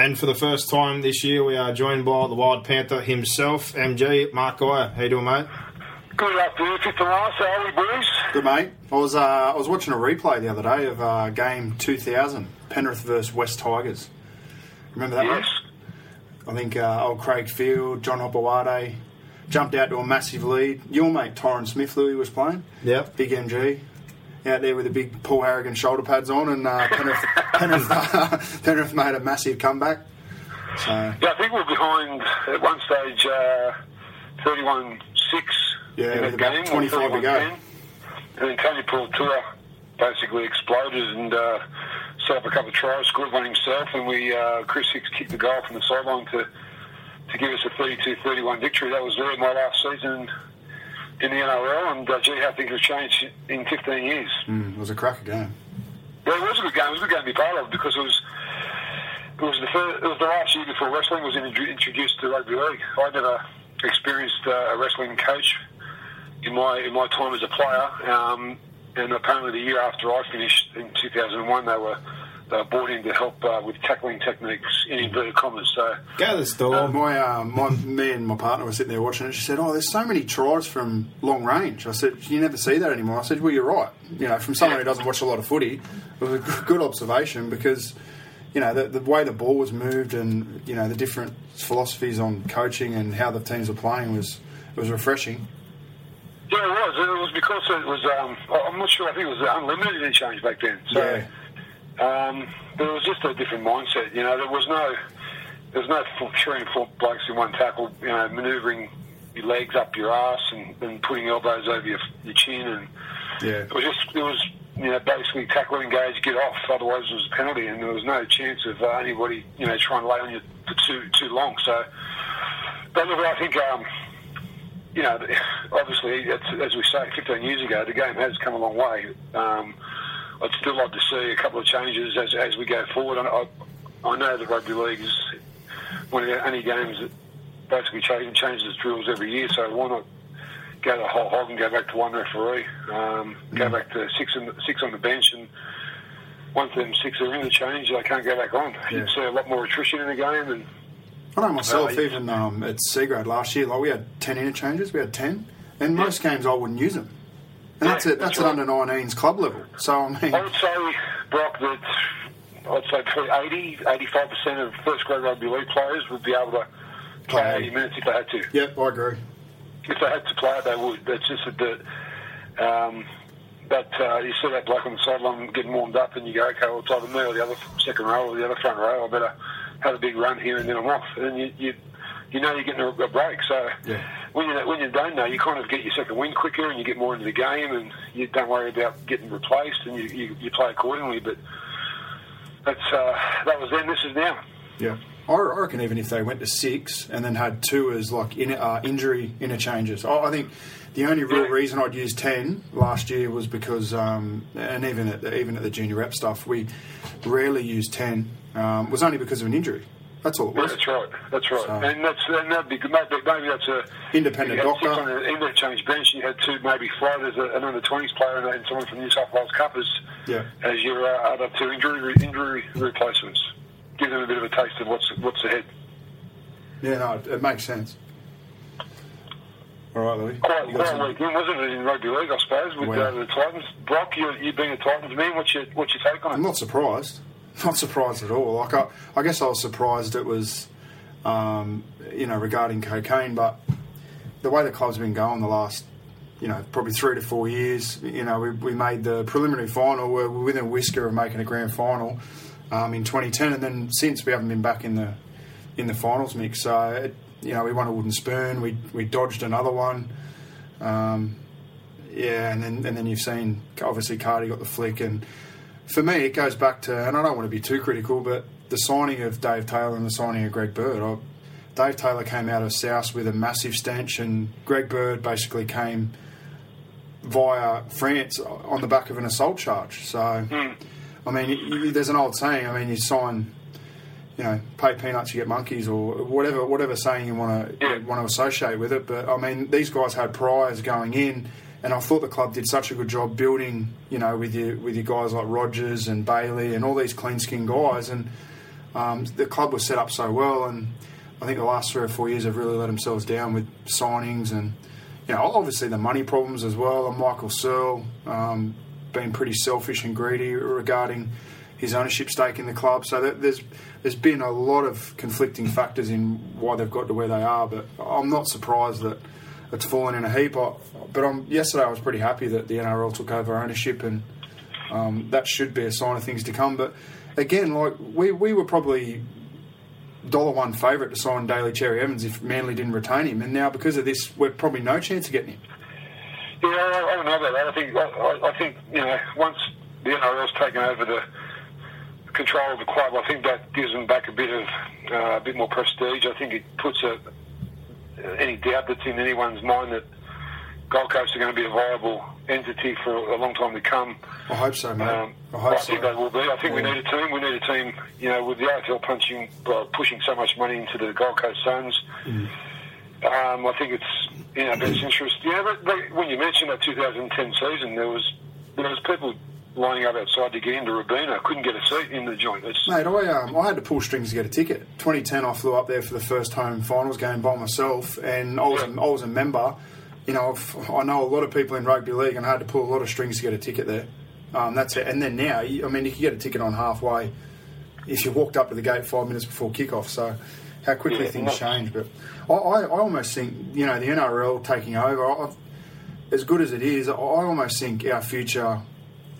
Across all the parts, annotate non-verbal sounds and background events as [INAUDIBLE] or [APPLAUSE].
And for the first time this year, we are joined by the Wild Panther himself, MG Mark Geyer. How you doing, mate? Good afternoon, fifth and last. How are we, boys? Good mate. I was uh, I was watching a replay the other day of uh, game 2000, Penrith versus West Tigers. Remember that? Yes. Mate? I think uh, old Craig Field, John Hopoate jumped out to a massive lead. Your mate Tyron Smith, Louis was playing. Yep. Big MG. Out there with the big Paul Harragon shoulder pads on, and uh, Penrith, Penrith, [LAUGHS] Penrith made a massive comeback. So Yeah, I think we were behind at one stage uh, 31 6 Yeah, in the game. 25 to go. 31-10. And then Tony Puletua basically exploded and uh, set up a couple of tries, scored one himself, and we uh, Chris Hicks kicked the goal from the sideline to to give us a 32-31 victory. That was really my last season in the NRL, and uh, gee, how things have changed in 15 years. mm, it was a cracker game. Yeah, it was a good game. It was a good game to be part of because it was it was the first, it was the last year before wrestling was in- introduced to rugby league. I never experienced uh, a wrestling coach in my in my time as a player, um, and apparently the year after I finished in 2001, they were were brought in to help uh, with tackling techniques in inverted commas. So Go to the store. My, uh, my, me and my partner were sitting there watching it. She said, "Oh, there's so many tries from long range." I said, "You never see that anymore." I said, "Well, you're right. You know, from someone who doesn't watch a lot of footy, it was a good observation because, you know, the, the way the ball was moved and you know the different philosophies on coaching and how the teams were playing was it was refreshing." Yeah, it was. It was because it was. Um, I'm not sure. I think it was unlimited interchange back then. So, Yeah. Um, but it was just a different mindset. You know, there was no, there was no full, shooting four blokes in one tackle. You know, manoeuvring your legs up your ass and, and putting elbows over your, your chin, and Yeah, it was just it was you know basically tackle, engage, get off. Otherwise, it was a penalty, and there was no chance of uh, anybody you know trying to lay on you for too too long. So, but look, I think. Um, you know, obviously, it's, as we say, 15 years ago, the game has come a long way. Um, I'd still like to see a couple of changes as, as we go forward. I, I, I know the rugby league is one of the only games that basically change, changes its rules every year, so why not go the whole hog and go back to one referee, um, go back to six, six on the bench, and once them six are in the change, they can't go back on. You'd see a lot more attrition in the game, and I know myself. Even um, at C grade last year, like we had ten interchanges. We had ten, and most games I wouldn't use them. And Yeah, that's it. That's, that's at under 19s club level. So I mean, I would say, Brock, that I'd say between 80, 85% of first grade rugby league players would be able to play Play. 80 minutes if they had to. yep, I agree. If they had to play it, they would. That's just that, um, that uh, you see that bloke on the sideline getting warmed up and you go, okay, well, it's either me or the other second row or the other front row. I better have a big run here and then I'm off. And you, you, you know you're getting a, a break. So Yeah. when, you, when you don't know, you kind of get your second wind quicker and you get more into the game and you don't worry about getting replaced and you, you, you play accordingly. But that's uh, that was then, this is now. Yeah. I I reckon even if they went to six and then had two as like in, uh, injury interchanges, I I think the only real Yeah. reason I'd use ten last year was because, um, and even at the, even at the junior rep stuff, we rarely used ten. Um, was only because of an injury. That's all Yeah, that's right. That's right. So- And that's and that'd be good. Maybe, maybe that's a Independent doctor. on the interchange bench. You had two maybe floaters, a- an under twenties player, and, someone from New South Wales Cup as Yeah. as your uh, other two injury injury replacements. Give them a bit of a taste of what's what's ahead. Yeah, no, it, it makes sense. All right, Louis. Quite, quite a weekend, wasn't it, in rugby league? I suppose with Wow. uh, the Titans. Brock, you you being a Titans man, what's your what's your take on it? I'm not surprised. [LAUGHS] Not surprised at all. Like I, I guess I was surprised it was um, you know, regarding cocaine. But the way the club's been going the last, you know, probably three to four years, you know, we, we made the preliminary final. We're within a whisker of making a grand final um, in 2010, and then since we haven't been back in the in the finals mix. So, it, you know, we won a wooden spoon. We we dodged another one. Um, yeah, and then and then you've seen obviously Cardi got the flick, and for me it goes back to, and I don't want to be too critical, but the signing of Dave Taylor and the signing of Greg Bird. I, Dave Taylor came out of South with a massive stench, and Greg Bird basically came via France on the back of an assault charge. So, mm. I mean, you, there's an old saying. I mean, you sign, you know, pay peanuts, you get monkeys, or whatever, whatever saying you want to yeah. want to associate with it. But I mean, these guys had priors going in and I thought the club did such a good job building, you know, with your with your guys like Rogers and Bailey and all these clean skin guys, and um, the club was set up so well. And I think the last three or four years have really let themselves down with signings and, you know, obviously the money problems as well. And Michael Searle um, being pretty selfish and greedy regarding his ownership stake in the club. So there's there's been a lot of conflicting factors in why they've got to where they are. But I'm not surprised that it's fallen in a heap. But I'm, yesterday I was pretty happy that the NRL took over ownership, and um, that should be a sign of things to come. But again, like we, we were probably dollar one favourite to sign Daly Cherry Evans if Manly didn't retain him, and now because of this, we're probably no chance of getting him. Yeah, I, don't know about that. I think I, I think you know once the NRL's taken over the control of the club, I think that gives them back a bit of uh, a bit more prestige. I think it puts a, any doubt that's in anyone's mind that Gold Coast are going to be a viable entity for a long time to come. I hope so, mate. Um, I hope I so. think they will be. I think yeah. we need a team. We need a team. You know, with the AFL punching, uh, pushing so much money into the Gold Coast zones. Mm. Um, I think it's in our best interest. You know, when you mentioned that 2010 season, there was there was people lining up outside to get into Robina. Couldn't get a seat in the joint. It's Mate, I, um, I had to pull strings to get a ticket. 2010, I flew up there for the first home finals game by myself, and I was, yeah. a, I was a member. You know, i know a lot of people in rugby league, and I had to pull a lot of strings to get a ticket there. Um, that's it. And then now, I mean, you can get a ticket on halfway if you walked up to the gate five minutes before kickoff. So how quickly yeah, things change. But I, I, I, almost think, you know, the NRL taking over, I, as good as it is, I almost think our future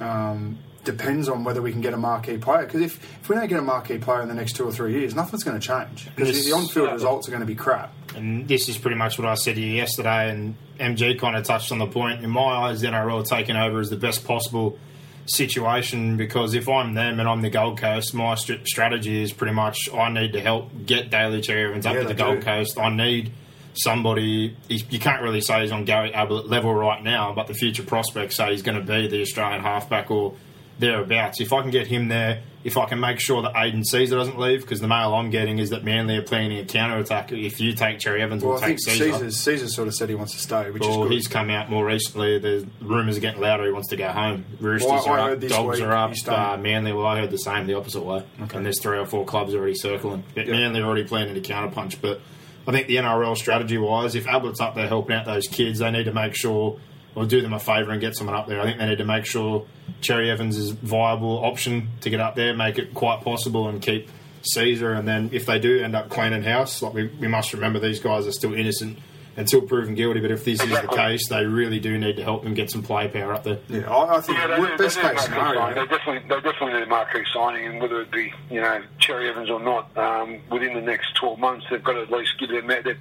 um, depends on whether we can get a marquee player. Because if, if we don't get a marquee player in the next two or three years, nothing's going to change. Because the on field results are going to be crap. And this is pretty much what I said to you yesterday, and MG kind of touched on the point. In my eyes, the NRL taking over is the best possible situation because if I'm them and I'm the Gold Coast, my st- strategy is pretty much I need to help get Daly Cherry Evans up yeah, to the Gold do. Coast. I need somebody. You can't really say he's on Gary Ablett level right now, but the future prospects say he's going to be the Australian halfback or thereabouts. If I can get him there, if I can make sure that Aidan Sezer doesn't leave, because the mail I'm getting is that Manly are planning a counter attack. If you take Cherry Evans, well, we'll I take think Sezer. Sezer sort of said he wants to stay, which well, is good. he's come out more recently. The rumours are getting louder. He wants to go home. Roosters well, are up, Dogs are up. Uh, Manly, well, I heard the same, the opposite way. Okay. And there's three or four clubs already circling. But yep. Manly are already planning a counter punch, but. I think the NRL strategy wise, if Ablett's up there helping out those kids, they need to make sure or do them a favour and get someone up there. I think they need to make sure Cherry Evans is viable option to get up there, make it quite possible, and keep Sezer. And then if they do end up cleaning house, like we, we must remember these guys are still innocent until proven guilty. But if this exactly. is the [LAUGHS] case, they really do need to help them get some play power up there. Yeah, I, I think yeah, they, best they case scenario. They definitely, they definitely need a marquee signing, and whether it be you know Cherry Evans or not, um, within the next twelve months, they've got to at least give their, their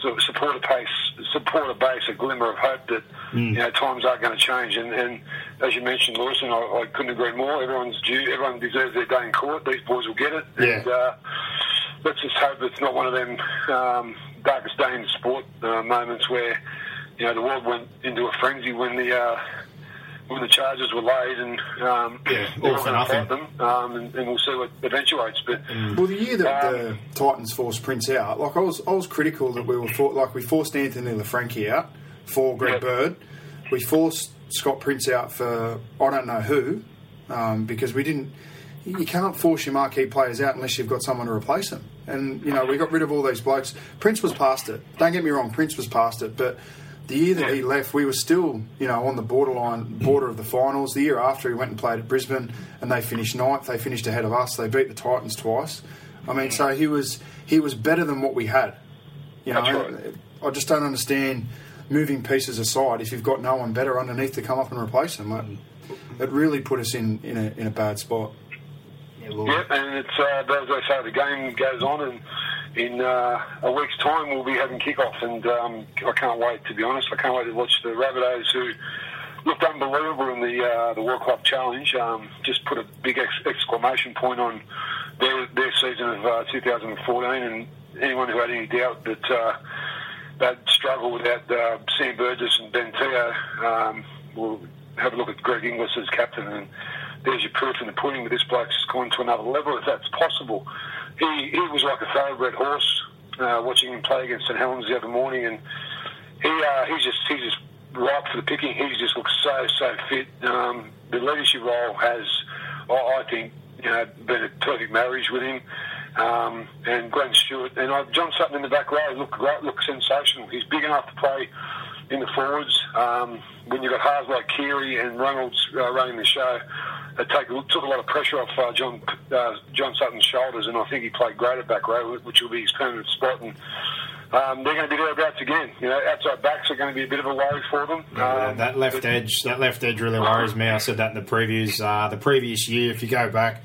sort of support a base, support a base, a glimmer of hope that mm. you know times are going to change. And, and as you mentioned, Lewis, and I, I, couldn't agree more. Everyone's due. Everyone deserves their day in court. These boys will get it. Yeah. And, uh, let's just hope it's not one of them um, darkest day in the sport uh, moments where you know the world went into a frenzy when the uh, when the charges were laid, and um, yeah, all for nothing. Them, um, and, and, we'll see what eventuates. But mm. well, the year that um, the Titans forced Prince out, like I was, I was critical that we were for, like we forced Anthony Laffranchi out for Greg yep. Bird. We forced Scott Prince out for I don't know who, um, because we didn't. You can't force your marquee players out unless you've got someone to replace them. And you know we got rid of all these blokes. Prince was past it. Don't get me wrong, Prince was past it, but the year that he left, we were still, you know, on the borderline border of the finals. The year after, he went and played at Brisbane, and they finished ninth. They finished ahead of us. They beat the Titans twice. I mean, so he was he was better than what we had. You know, right. I just don't understand moving pieces aside if you've got no one better underneath to come up and replace them. It, it really put us in, in a in a bad spot. Yep, and it's uh, as I say, the game goes on, and in uh, a week's time we'll be having kick-off, and um, I can't wait. To be honest, I can't wait to watch the Rabbitohs who looked unbelievable in the uh, the World Club Challenge. Um, just put a big ex- exclamation point on their their season of uh, 2014, and anyone who had any doubt that uh, they'd struggle without uh, Sam Burgess and Ben Teo um, will have a look at Greg Inglis as captain, and there's your proof in the pudding that this bloke's gone to another level, if that's possible. He, he was like a thoroughbred horse, uh, watching him play against St Helens the other morning, and he uh, he's just he's just ripe for the picking. He just looks so so fit. Um, the leadership role has, I think, you know, been a perfect marriage with him. Um, and Glenn Stewart and uh, John Sutton in the back row look great, look sensational. He's big enough to play in the forwards. Um, when you've got halves like Keary and Reynolds uh, running the show, it take, took a lot of pressure off uh, John uh, John Sutton's shoulders, and I think he played great at back row, which will be his permanent spot. And um, they're going to be thereabouts again. You know, outside backs are going to be a bit of a worry for them. Um, that left edge, that left edge really worries me. I said that in the previews. Uh, the previous year, if you go back,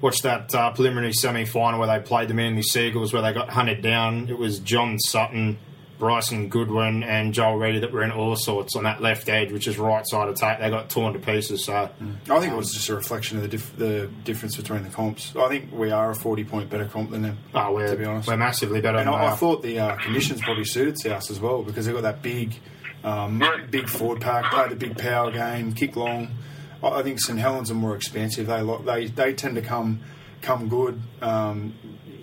watch that uh, preliminary semi final where they played the Manly Seagulls, where they got hunted down. It was John Sutton, Bryson Goodwin and Joel Reddy that were in all sorts on that left edge, which is right side of tape. They got torn to pieces. So mm. I think um, it was just a reflection of the, dif- the difference between the comps. I think we are a forty point better comp than them. Oh, we're, to be honest, we're massively better. And I, I, thought the uh, conditions probably suited South as well because they've got that big, um, big forward pack, play the big power game, kick long. I think St Helens are more expensive. They they they tend to come come good. Um,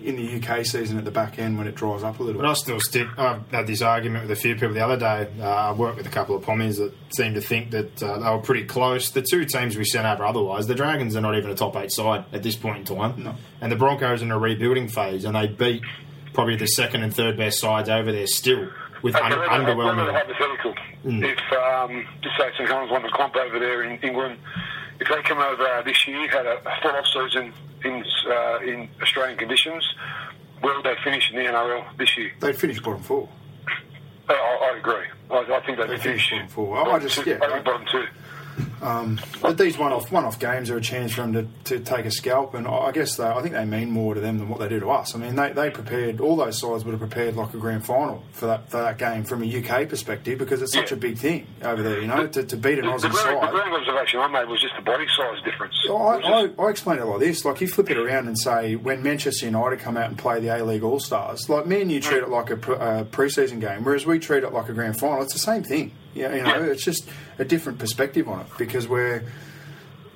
in the UK season at the back end when it dries up a little. But I still stick. I've had this argument with a few people the other day. Uh, I worked with a couple of pommies that seemed to think that uh, they were pretty close. The two teams we sent over otherwise, the Dragons are not even a top eight side at this point in time, no. and the Broncos are in a rebuilding phase, and they beat probably the second and third best sides over there still with okay, un- underwhelming. Hypothetical. Mm. If um, just say St Helens won the comp over there in England, if they come over this year, had a full off season in uh, in Australian conditions, where would they finish in the NRL this year? They'd finish bottom four. I, I agree. I, I think they'd, they'd finish, bottom four. Oh, I just yeah, bottom two. Um, but these one-off one-off games are a chance for them to, to take a scalp, and I guess they, I think they mean more to them than what they do to us. I mean, they, they prepared all those sides would have prepared like a grand final for that for that game from a UK perspective because it's such yeah. a big thing over there. You know, to, to beat an Aussie the, side. The grand observation I made was just the body size difference. I, I, I, explain it like this: like you flip it around and say when Manchester United come out and play the A League All Stars, like me and you treat it like a, pre- a pre-season game, whereas we treat it like a grand final. It's the same thing. Yeah, you know, yeah. it's just a different perspective on it because we're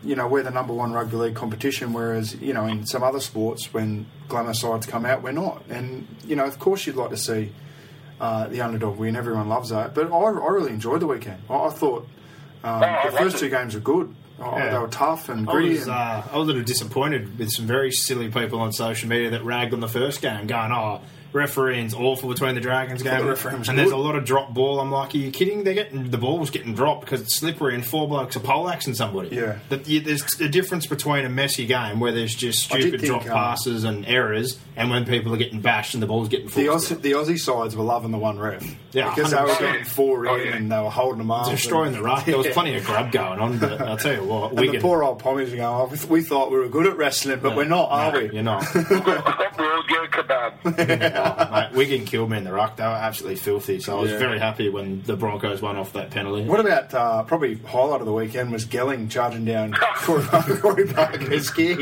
you know, we're the number one rugby league competition, whereas, you know, in some other sports, when glamour sides come out, we're not. And, you know, of course you'd like to see uh, the underdog win. Everyone loves that. But I, I really enjoyed the weekend. I, I thought um, oh, the first two games were good. Oh, yeah. They were tough and gritty. I was, uh, I was a little disappointed with some very silly people on social media that ragged on the first game, going, oh, refereeing's awful between the Dragons game, the and good. there's a lot of drop ball. I'm like, are you kidding? They're getting the ball was getting dropped because it's slippery and four blokes are poleaxing somebody. Yeah, the, there's a difference between a messy game where there's just stupid drop think, um, passes and errors, and when people are getting bashed and the ball's getting the Aussie, the Aussie sides were loving the one ref. Yeah, because 100%. they were getting four in yeah. and they were holding them up, destroying and, the ruck. There was plenty of grub going on, but I'll tell you what, and the poor old pommies are going. Oh, we, thought we were good at wrestling, but we're not, are no, we? You're not. we're all good kebab. [LAUGHS] [LAUGHS] mate, Wigan killed me in the ruck. They were absolutely filthy. So I was yeah. very happy when the Broncos won off that penalty. What about uh, probably highlight of the weekend was Gelling charging down [LAUGHS] Corey, Corey Parker's kick,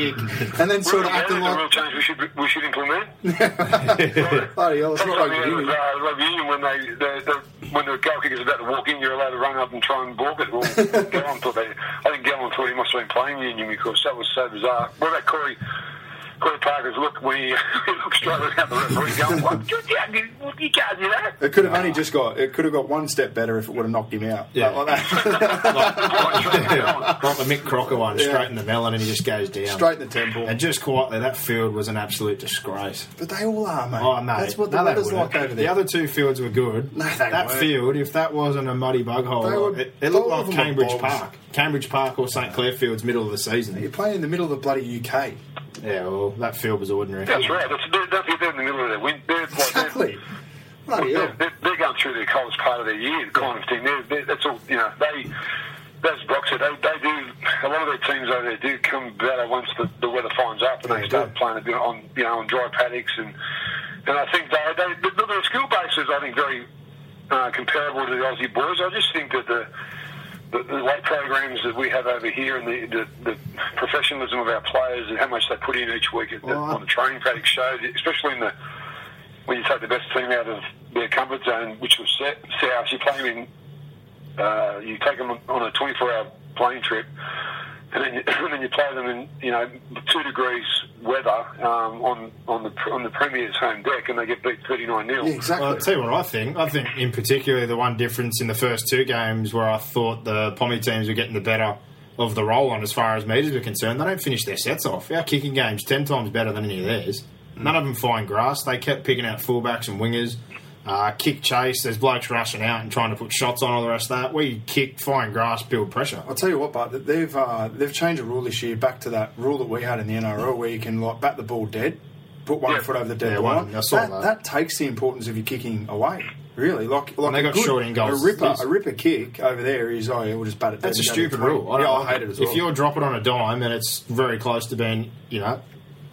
and then sort of acting like a real change we should we should implement. [LAUGHS] Bloody hell! It's not like union. Uh, rugby union when they, they, they when the goal kicker is about to walk in, you're allowed to run up and try and balk it. Well, Gelling thought they, I think Gelling thought he must have been playing union because that was so bizarre. What about Corey? Corey Parker's look when he, he [LAUGHS] looks straight at the referee going, what, you can't do that. It could have only just got. It could have got one step better if it would have knocked him out. Yeah, like, that. [LAUGHS] like, like, like, the Mick Crocker one, yeah. straight in the melon, and he just goes down. Straight in the temple. And just quietly, that field was an absolute disgrace. But they all are, mate. Oh, mate. That's what the no, weather's like over there. The other two fields were good. No, that weren't. field, if that wasn't a muddy bug hole, it, it looked like Cambridge Park. Cambridge Park or St Clair Fields, middle of the season. You're playing in the middle of the bloody UK. Yeah, well, that field was ordinary. That's right. That's, they're, they're in the middle of their winter. They're, exactly. They're, they're, they're, they're, going through the coldest part of their year, kind of thing. They're, that's all. You know, they. As Brock said, they, they do. A lot of their teams over there do come better once the, the weather finds up and they, they start do. playing a bit on, you know, on dry paddocks and and I think they, they the, the skill base is, I think, very uh, comparable to the Aussie boys. I just think that the the, the weight programs that we have over here and the, the, the, professionalism of our players and how much they put in each week at, well, on the training paddock showed, especially in the when you take the best team out of their comfort zone, which was South, you play them in, uh, you take them on a 24-hour plane trip, and then, you, [CLEARS THROAT] and then you play them in you know two degrees weather um, on on the on the Premier's home deck, and they get beat thirty nine 0 Exactly. Well, I'll tell you what I think. I think in particular the one difference in the first two games where I thought the Pommy teams were getting the better of the roll on as far as meters were concerned. They don't finish their sets off. Our kicking game's ten times better than any of theirs. None of them find grass. They kept picking out fullbacks and wingers. Uh, kick chase, there's blokes rushing out and trying to put shots on all the rest of that. We kick, find grass, build pressure. I'll tell you what, but they've uh, they've changed the rule this year back to that rule that we had in the NRL where you can like bat the ball dead, put one yeah. foot over the dead yeah, line. That, that. that, takes the importance of you kicking away. Really, like like they got good, short in goals. A ripper, a ripper kick over there is oh yeah, we'll just bat it. That's a stupid rule. I, yeah, I hate it as well. If you're dropping on a dime and it's very close to being you know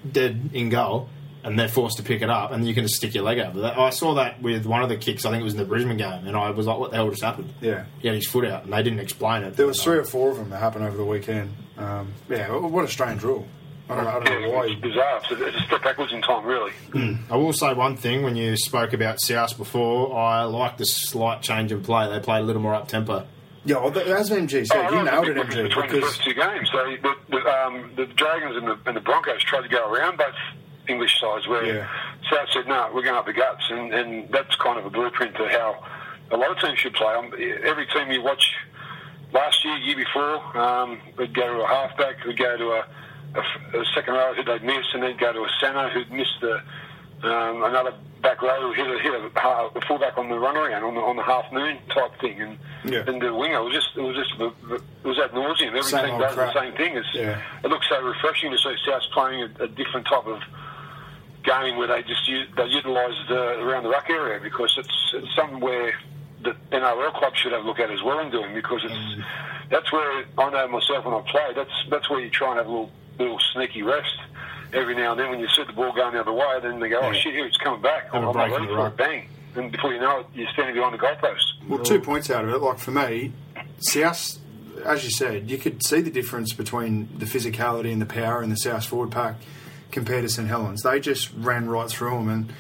dead in goal, and they're forced to pick it up, and you can just stick your leg out. But I saw that with one of the kicks. I think it was in the Brisbane game, and I was like, "What the hell just happened?" Yeah, he had his foot out, and they didn't explain it. There was three or four of them that happened over the weekend. Um, yeah, what a strange rule. I don't, I don't know why. It's bizarre. It's a step backwards in time, really. Mm. I will say one thing. When you spoke about South before, I like the slight change in play. They played a little more up tempo. Yeah, well, as MG said, oh, you nailed it, MG. Between because... the first two games, so the, the, um, the Dragons and the, and the Broncos tried to go around both English sides where yeah. South said, no, we're going up the guts. And, and that's kind of a blueprint to how a lot of teams should play. Um, every team you watch last year, year before, um, would go to a halfback, we'd go to a, a, a second row who they'd miss, and then go to a centre who'd miss the um, another back row who hit a, hit a, a fullback on the run around on the on the half moon type thing, and yeah. and the winger was just it was just it was at nauseum. Every team does crap. the same thing. It's, yeah. It looks so refreshing to see South playing a, a different type of game where they just use, they utilise the around the ruck area because it's, it's somewhere that NRL clubs should have a look at as well in doing because it's mm. that's where I know myself when I play. That's that's where you try and have a little little sneaky rest every now and then when you see the ball going the other way. Then they go, oh shit, here it's coming back. I'm, I'm ready for it. Bang. And before you know it, you're standing behind the goalpost. Well, two points out of it. Like for me, South, as you said, you could see the difference between the physicality and the power in the South forward pack compared to St Helens. They just ran right through them. And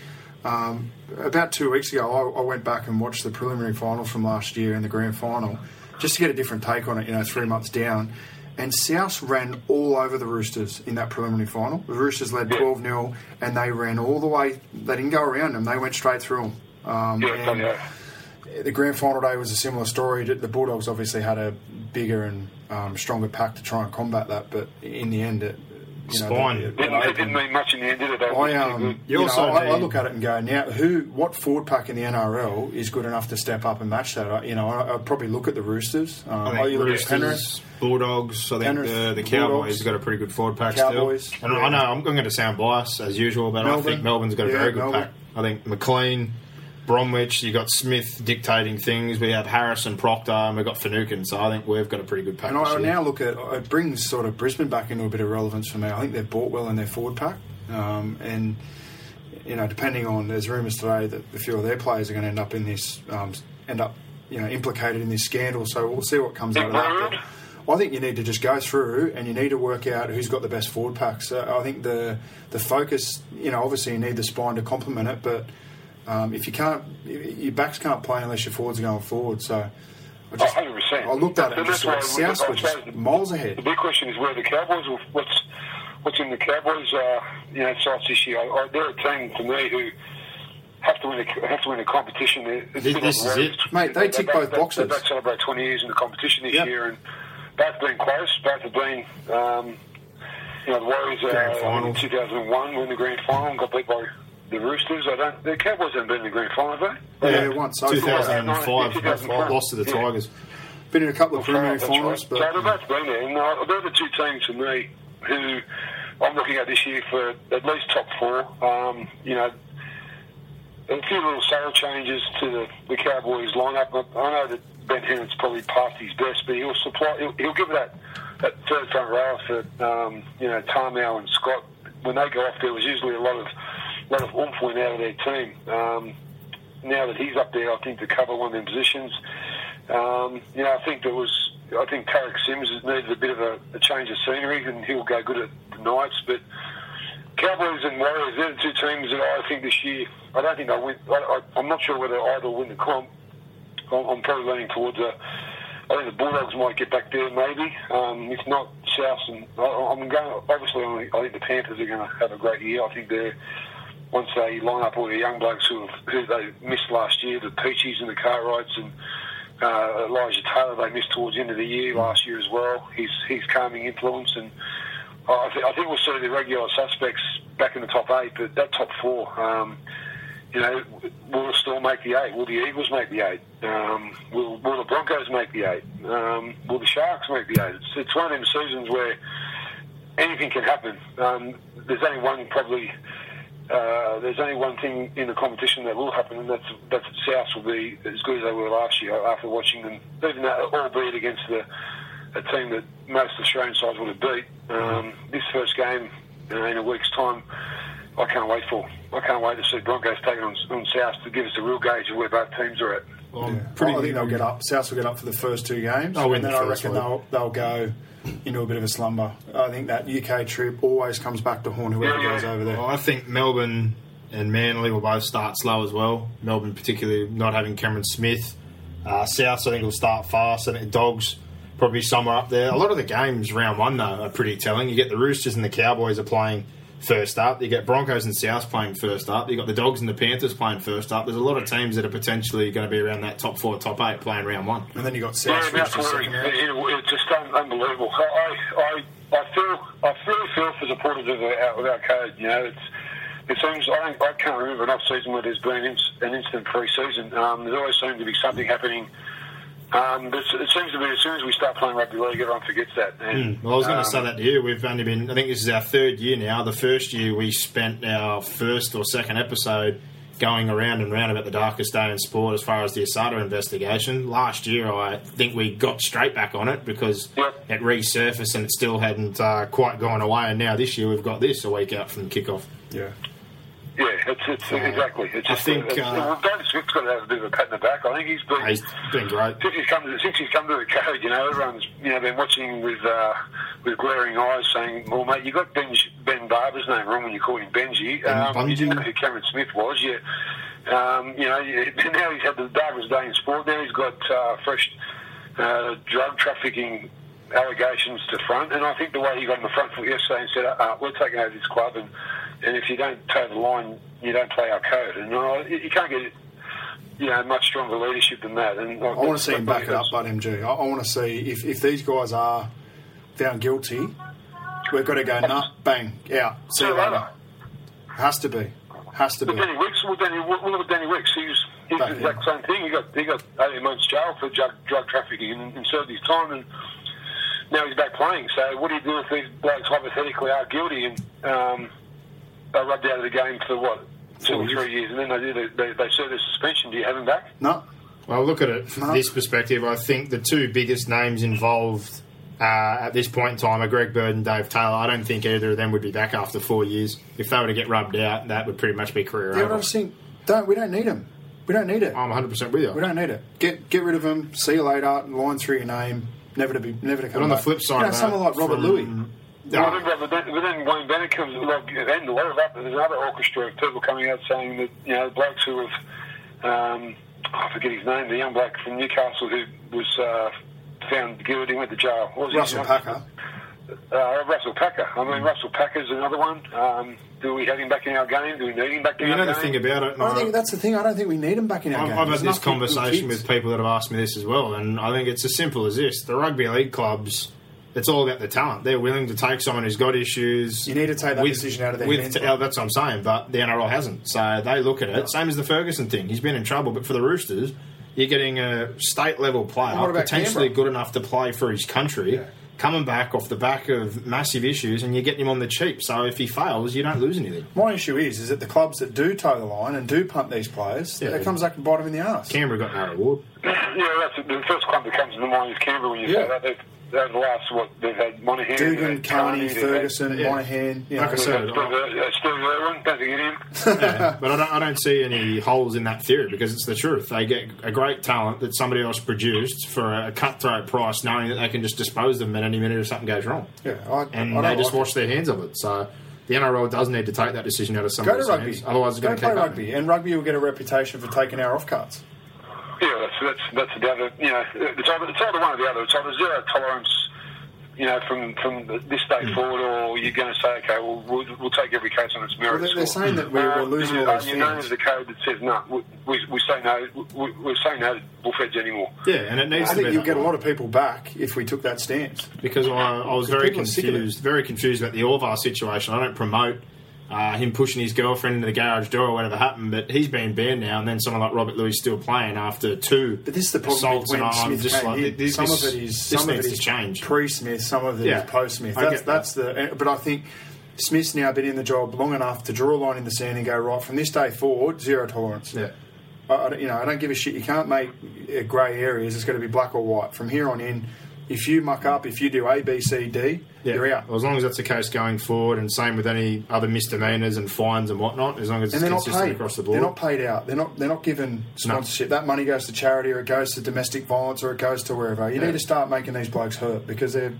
um, about two weeks ago, I, I, went back and watched the preliminary finals from last year and the grand final just to get a different take on it, you know, three months down. And South ran all over the Roosters in that preliminary final. The Roosters led 12 0 and they ran all the way. They didn't go around them, they went straight through them. Um, yeah. The grand final day was a similar story. The Bulldogs obviously had a bigger and um, stronger pack to try and combat that, but in the end, it, you know, Spine. Didn't, didn't mean much in the end, did it? I, um, you, know, I, I, look at it and go, now, who, what forward pack in the NRL is good enough to step up and match that? I, you know, I, would probably look at the Roosters. Um, I think Roosters, Penrith, Bulldogs. I think Penrith, the, the Cowboys Bulldogs, have got a pretty good forward pack Cowboys, still. And yeah. I know I'm going to sound biased as usual, but Melbourne, I think Melbourne's got a yeah, very good Melbourne. pack. I think McLean, Bromwich, you've got Smith dictating things. We have Harrison Proctor, and we've got Finucane. So I think we've got a pretty good pack. And I now look at it brings sort of Brisbane back into a bit of relevance for me. I think they've bought well in their forward pack, um, and you know, depending on there's rumours today that a few of their players are going to end up in this, um, end up you know implicated in this scandal. So we'll see what comes out of that. But I think you need to just go through and you need to work out who's got the best forward packs. Uh, I think the the focus, you know, obviously you need the spine to complement it, but um, if you can't, your backs can't play unless your forwards are going forward. So I just, oh, 100%. I looked at it and just thought South was just miles ahead. The big question is where the Cowboys, will, what's what's in the Cowboys, uh, you know, sights this year. I, they're a team to me who have to win a, have to win a competition. It's this, this is it, mate. They, they tick they, both they, boxes. They, they celebrate 20 years in the competition this yep. year, and both have been close. Both have been. Um, you know, the Warriors uh, in 2001 win the grand final and got beat by the Roosters. I don't. The Cowboys haven't been in the grand final, have they? Yeah, once. So 2005, 2005 lost to the yeah. Tigers. Been in a couple of preliminary finals, right. but so they've both been there. And uh, they're the two teams for me who I'm looking at this year for at least top four. Um, you know, a few little subtle changes to the, the Cowboys lineup. I know that Ben Hannant's probably past his best, but he'll supply. He'll, he'll give that that third front row for um, you know Tamou and Scott. When they go off, there was usually a lot of lot of oomph went out of their team. Um, now that he's up there, I think to cover one of them positions. Um, you know, I think there was. I think Tariq Sims needed a bit of a, a change of scenery, and he'll go good at the Knights. But Cowboys and Warriors, they're the two teams that I think this year. I don't think they'll win. I, am not sure whether either will win the comp. I'm, I'm probably leaning towards a. I think the Bulldogs might get back there, maybe. Um, if not, South and I, I'm going. Obviously, I think the Panthers are going to have a great year. I think they're once they line up all the young blokes who, have, who they missed last year, the Peacheys and the Cartwrights and uh, Elijah Taylor they missed towards the end of the year last year as well. He's he's calming influence, and I, th- I think we'll see the regular suspects back in the top eight, but that top four. Um, you know, will the Storm make the eight? Will the Eagles make the eight? Um, will, will the Broncos make the eight? Um, will the Sharks make the eight? It's, it's one of them seasons where anything can happen. Um, there's only one probably uh, there's only one thing in the competition that will happen, and that's that South will be as good as they were last year after watching them, even that, albeit against the, a team that most Australian sides would have beat. Um, this first game uh, in a week's time, I can't wait for. I can't wait to see Broncos taking on, on South to give us a real gauge of where both teams are at. Well, yeah. pretty, I think they'll get up. South will get up for the first two games, oh, and then I reckon they'll, they'll go into a bit of a slumber. I think that UK trip always comes back to haunt whoever goes over there. Well, I think Melbourne and Manly will both start slow as well. Melbourne, particularly not having Cameron Smith. Uh, South, I think, will start fast. I think Dogs probably somewhere up there. A lot of the games round one though are pretty telling. You get the Roosters and the Cowboys are playing first up. You get Broncos and South playing first up. You got the Dogs and the Panthers playing first up. There's a lot of teams that are potentially going to be around that top four, top eight playing round one. And then you got South. Yeah, second it, it's just unbelievable. I, I, I feel, I really feel for supporters of our, of our code. You know, it's. It seems I, I can't remember an off season where there's been an instant pre-season. Um, there's always seemed to be something happening um, it seems to be as soon as we start playing rugby league, everyone forgets that. And, mm. Well, I was going to um, say that to you. We've only been, I think this is our third year now. The first year we spent our first or second episode going around and round about the darkest day in sport as far as the Asada investigation. Last year, I think we got straight back on it because yep. it resurfaced and it still hadn't uh, quite gone away. And now this year, we've got this a week out from kickoff. Yeah. Yeah, it's, it's uh, exactly. It's just, I think it's, uh, David Smith's got to have a bit of a pat in the back. I think he's been he's been great since he's come to since he's come to the code. You know, everyone's you know been watching with uh, with glaring eyes, saying, "Well, mate, you got Ben, ben Barba's name wrong when you called him Benji. Um, you didn't know who Cameron Smith was. Yeah, um, you know, [LAUGHS] now he's had the darkest day in sport. Now he's got uh, fresh uh, drug trafficking allegations to front, and I think the way he got on the front foot yesterday and said, uh, "We're taking over this club," and and if you don't toe the line, you don't play our code. And uh, you can't get you know much stronger leadership than that. And I want to see him back it up, but MG. I, I want to see if, if these guys are found guilty, we've got to go nut, bang, out, see you later. Has to be, has to be. Danny Wicks, well, Danny, well, look at Danny Wicks. He's he's the exact same thing. He got he got eighteen months jail for drug, drug trafficking and, and served his time and now he's back playing. So what do you do if these blokes hypothetically are guilty and um, they rubbed out of the game for what two or three years, and then they did they, they, they serve their suspension. Do you have him back? No. Well, look at it from no. this perspective. I think the two biggest names involved uh, at this point in time are Greg Bird and Dave Taylor. I don't think either of them would be back after four years. If they were to get rubbed out, that would pretty much be career yeah, over. I think don't we don't need them. We don't need it. I'm 100 percent with you. We don't need it. Get get rid of them. See you later. Line through your name. Never to be never to come. But on back. the flip side, you know, someone like Robert Lui no. Well, but, then, but then Wayne Bennett comes along, and a lot of that, there's another orchestra of people coming out saying that, you know, the blokes who have, um, I forget his name, the young bloke from Newcastle who was uh, found guilty, went to jail. What was Russell Packer. uh, Russell Packer. I mean, Russell Packer's another one. Um, do we have him back in our game? Do we need him back in you our know game? the thing about it. I think that's the thing. I don't think we need him back in our I've, game. I've had this conversation with people that have asked me this as well, and I think it's as simple as this: the rugby league clubs. It's all about the talent. They're willing to take someone who's got issues. You need to take that decision out of their with, hands, uh, t- that's what I'm saying. But the NRL hasn't. So they look at it. Same as the Ferguson thing. He's been in trouble, but for the Roosters, you're getting a state level player, what about potentially Canberra? good enough to play for his country. Yeah. Coming back off the back of massive issues, and you're getting him on the cheap. So if he fails, you don't lose anything. My issue is, is that the clubs that do toe the line and do punt these players, Yeah. it comes back and bite them in the arse. Canberra got no reward. yeah, that's the first club that comes to mind is Canberra when you Yeah. say that. They've, they've last, what, they've had Monaghan, they've Dugan, had Carney, Ferguson, yeah. Monaghan. You know, Like I said, Steve, Irwin, don't forget him. Yeah, but I don't, I don't see any holes in that theory because it's the truth. They get a great talent that somebody else produced for a cutthroat price, knowing that they can just dispose of them at any minute if something goes wrong. yeah, I, And I they just like wash their hands of it. So the NRL does need to take that decision out of it. Go somebody's to rugby. hands. Otherwise, it's Go going to play keep rugby, happening. and rugby will get a reputation for taking our off cuts. Yeah, that's that's that's the other. You know, it's either it's either one or the other. It's either zero tolerance, you know, from from this day Hmm. forward, or you're going to say, okay, well, we'll, we'll take every case on its merits. they're, they're saying that we're, we're losing all uh, those You're known fans. as the code that says no. We, we, we say no. We, we say no to bullfeds anymore. Yeah, and it needs I to think you'll get a lot of people back if we took that stance. because I, I was very people are sick of it. confused, very confused about the Orvar situation. I don't promote uh, him pushing his girlfriend into the garage door or whatever happened, but he's been banned now. And then someone like Robert Lui still playing after two But this is the problem with and I'm Smith just came like, this, some this- of it is some of it is change. pre-Smith, some of it is Yeah, post-Smith. That's that. that's the. But I think Smith's now been in the job long enough to draw a line in the sand and go right from this day forward, zero tolerance. Yeah. I, you know, I don't give a shit. You can't make uh, grey areas. It's got to be black or white from here on in. If you muck up, if you do A, B, C, D, Yeah. you're out. Well, as long as that's the case going forward, and same with any other misdemeanors and fines and whatnot, as long as it's consistent paid. across the board. They're not paid out. They're not. They're not given sponsorship. That money goes to charity, or it goes to domestic violence, or it goes to wherever. You Yeah. need to start making these blokes hurt because they're,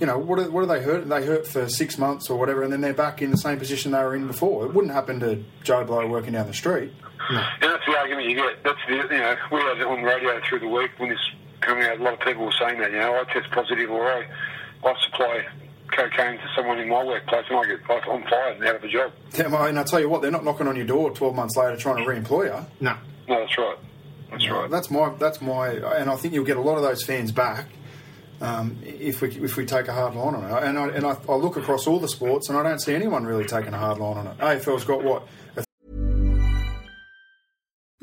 you know, what are, what are they hurt? They hurt for six months or whatever, and then they're back in the same position they were in before. It wouldn't happen to Joe Blow working down the street. And that's the argument you get. That's the, you know, we had it on radio through the week when this coming out. A lot of people were saying that. You know, I test positive or I, I supply cocaine to someone in my workplace and I get I'm fired and out of a job. Damn, And I tell you what, they're not knocking on your door twelve months later trying to re-employ you. No. No, that's right. That's right. That's my that's my, and I think you'll get a lot of those fans back um, if we if we take a hard line on it. And I and I, I look across all the sports, and I don't see anyone really taking a hard line on it. AFL's got what a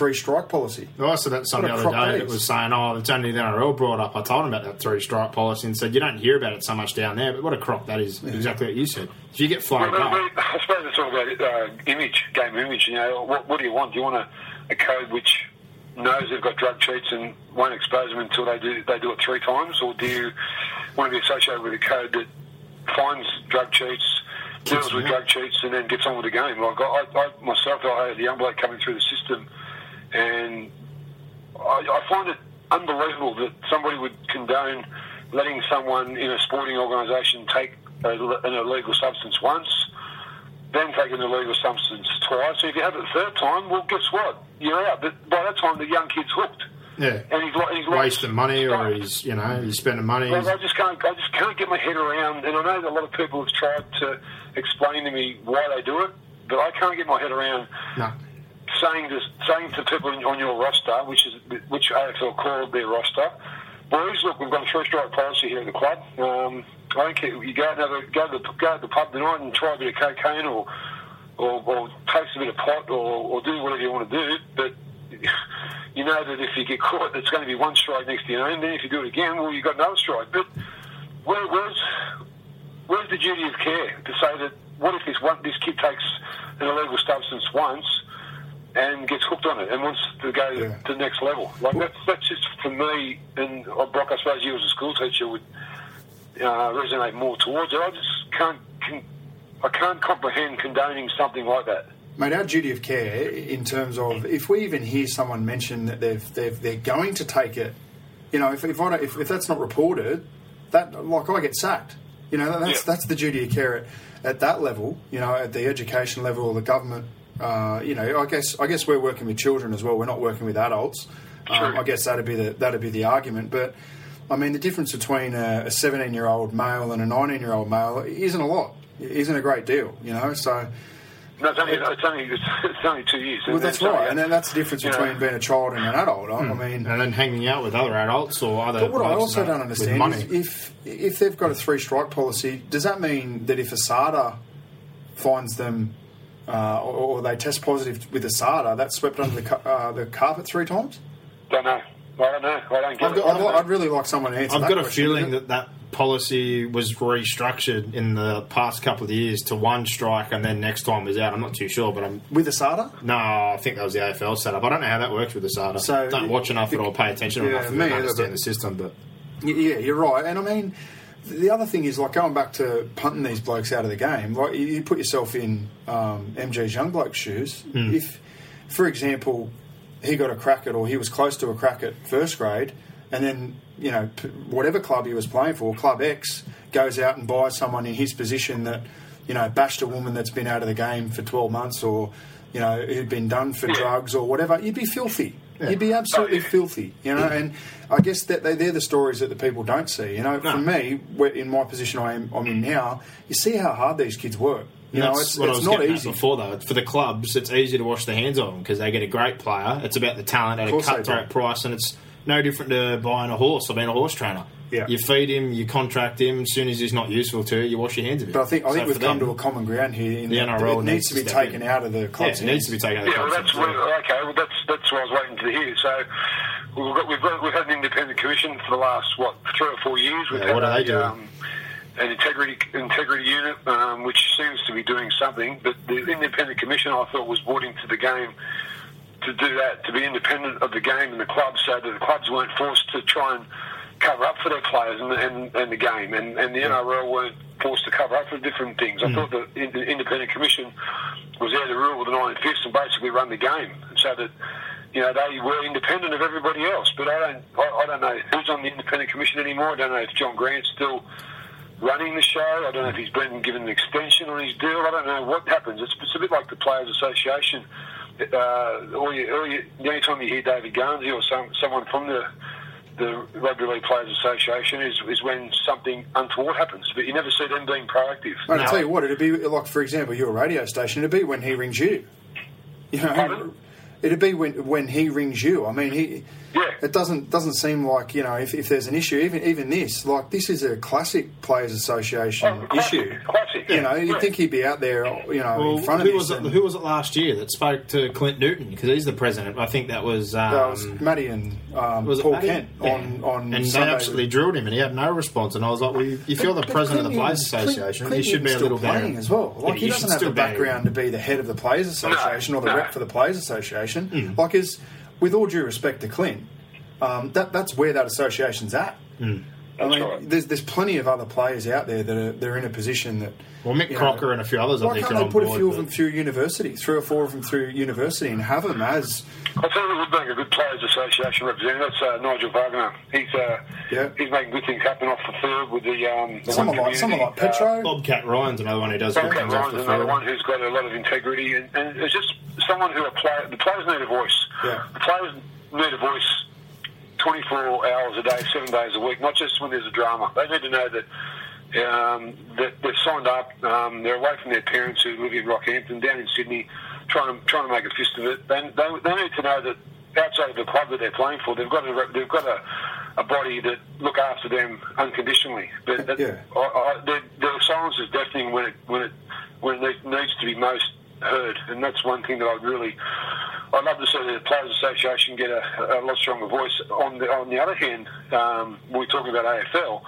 Three strike policy. I said that some the other day that that is. was saying, oh, it's only the NRL brought up. I told him about that three strike policy and said, you don't hear about it so much down there, but what a crock that is. Exactly what you said. If you get flagged Well, up, I suppose it's all about uh, image, game image. You know, what, what do you want? Do you want a, a code which knows they've got drug cheats and won't expose them until they do they do it three times, or do you want to be associated with a code that finds drug cheats, deals with drug cheats, and then gets on with the game? Like I, I myself, I had a young bloke coming through the system, and I, I find it unbelievable that somebody would condone letting someone in a sporting organisation take a, an illegal substance once, then take an illegal substance twice. So if you have it the third time, well, guess what? You're out. But by that time, the young kid's hooked, yeah, and he's, like- he's wasting money or he's, you know, he's spending money. Well, I just can't. I just can't get my head around. And I know that a lot of people have tried to explain to me why they do it, but I can't get my head around no. Saying to saying to people on your roster, which is which AFL called their roster, boys, look, we've got a three strike policy here at the club. Um, I don't care. You go and have a, go to the go to the pub tonight and try a bit of cocaine or or, or taste a bit of pot or, or do whatever you want to do, but. [LAUGHS] You know that if you get caught, it's going to be one strike next to your name. Then if you do it again, well, you've got another strike. But where, where's where's the duty of care to say that what if this one this kid takes an illegal substance once, and gets hooked on it and wants to go yeah. to the next level. Like that's that's just for me. And uh, Brock, I suppose you as a school teacher would uh, resonate more towards it. I just can't. Can, I can't comprehend condoning something like that. Mate, our duty of care in terms of if we even hear someone mention that they've, they've they're going to take it, you know, if if, I if, if that's not reported, that like I get sacked. You know, that's yeah. that's the duty of care at, at that level. You know, at the education level or the government. Uh, you know, I guess I guess we're working with children as well. We're not working with adults. Um, I guess that'd be the that'd be the argument. But I mean, the difference between a 17 year old male and a 19 year old male isn't a lot. Isn't a great deal. You know, so no, it's only, it's only, it's [LAUGHS] only two years. Well, that's right, and then that's the difference between know. being a child and an adult. I, mm. I mean, and then hanging out with other adults or other. But what I also don't understand is if if they've got a three strike policy, does that mean that if ASADA finds them uh, or, or, they test positive with ASADA, that's swept under the, uh, the carpet three times? Don't know. I don't know. I don't get I've got, I'd, I'd, really like someone to answer. I've got a question, feeling that that policy was restructured in the past couple of years to one strike and then next time was out. I'm not too sure, but I'm with ASADA. No, I think that was the AFL setup. I don't know how that works with ASADA. So don't watch enough at all, pay attention yeah, enough to understand the system. But yeah, you're right. And I mean, the other thing is like going back to punting these blokes out of the game. Like you put yourself in um, MG's young bloke's shoes. Mm. If, for example, he got a crack at or he was close to a crack at first grade, and then you know whatever club he was playing for, Club X, goes out and buys someone in his position that you know bashed a woman that's been out of the game for 12 months or you know who'd been done for drugs or whatever, you'd be filthy. Yeah. You'd be absolutely filthy, you know. And I guess that they, are the stories that the people don't see. You know, no. for me, in my position I am, I'm in now, you see how hard these kids work. You know, it's, it's not easy. Before though, for the clubs, it's easy to wash their hands of them because they get a great player. It's about the talent at a cutthroat price, and it's no different to buying a horse or being a horse trainer. Yeah. You feed him, you contract him. As soon as he's not useful to you, you wash your hands of him. But I think I so think we've come them, to a common ground here. In the NRL it needs, to be taken in. out of the clubs. Yeah, it needs to be taken out of the yeah, clubs. Well, that's okay. Well, that's that's what I was waiting to hear. So we've got we've got we've had an independent commission for the last what three or four years. We've yeah, what are they doing? Um, an integrity integrity unit, um, which seems to be doing something. But the independent commission, I thought, was brought into the game to do that, to be independent of the game and the club, so that the clubs weren't forced to try and cover up for their players and, and, and the game, and, and the NRL weren't forced to cover up for different things. Mm. I thought the, the independent commission was there to rule with the nine fifths and basically run the game, so that you know they were independent of everybody else. But I don't, I, I don't know who's on the independent commission anymore. I don't know if John Grant's still running the show. I don't know if he's been given an extension on his deal. I don't know what happens. It's, it's a bit like the Players Association uh, or you, or you, the only time you hear David Garnsey or some, someone from the the Rugby League Players Association is, is when something untoward happens, but you never see them being proactive. I'll no. tell you what, it'd be like, for example, your radio station, it'd be when he rings you. You know, Pardon? it'd be when when he rings you. I mean, he yeah. It doesn't doesn't seem like you know if, if there's an issue, even even this like this is a classic players' association oh, classic, issue. Classic, you know, you'd think he'd be out there, you know, well, in front who of was it, Who was it last year that spoke to Clint Newton because he's the president? I think that was um, that was Matty and um, was Paul Kent yeah. on on and Sunday. they absolutely drilled him, and he had no response. And I was like, well, if you're the but president of the Players Association, Clint, you should be a little playing as well. Like yeah, he doesn't have the background to be the head of the Players Association no, or the no. rep for the Players Association. Mm. Like, is with all due respect to Clint um, that that's where that association's at. Mm. I mean, right. there's there's plenty of other players out there that are they're in a position that. Well, Mick Crocker know, and a few others. Why I can't they put board, a few of them through university, three or four of them through university, and have them as? I think it would make a good players' association representative. That's uh, Nigel Vagana. He's uh, yeah. he's making good things happen off the field with the um, the someone like someone like Petro. Uh, Bobcat Ryan's another one who does. Bobcat Ryan's another one who's got a lot of integrity, and, and it's just someone who a player. The players need a voice. Yeah. The players need a voice 24 hours a day, seven days a week, not just when there's a drama. They need to know that um, that they've signed up, um, they're away from their parents who live in Rockhampton, down in Sydney, trying to trying to make a fist of it. They, they, they need to know that outside of the club that they're playing for, they've got a, they've got a, a body that look after them unconditionally. But that, yeah. I, I, their, their silence is deafening when it when it when it needs to be most heard, and that's one thing that I'd really I'd love to see the Players Association get a, a lot stronger voice. On the on the other hand, um, we're talking about AFL.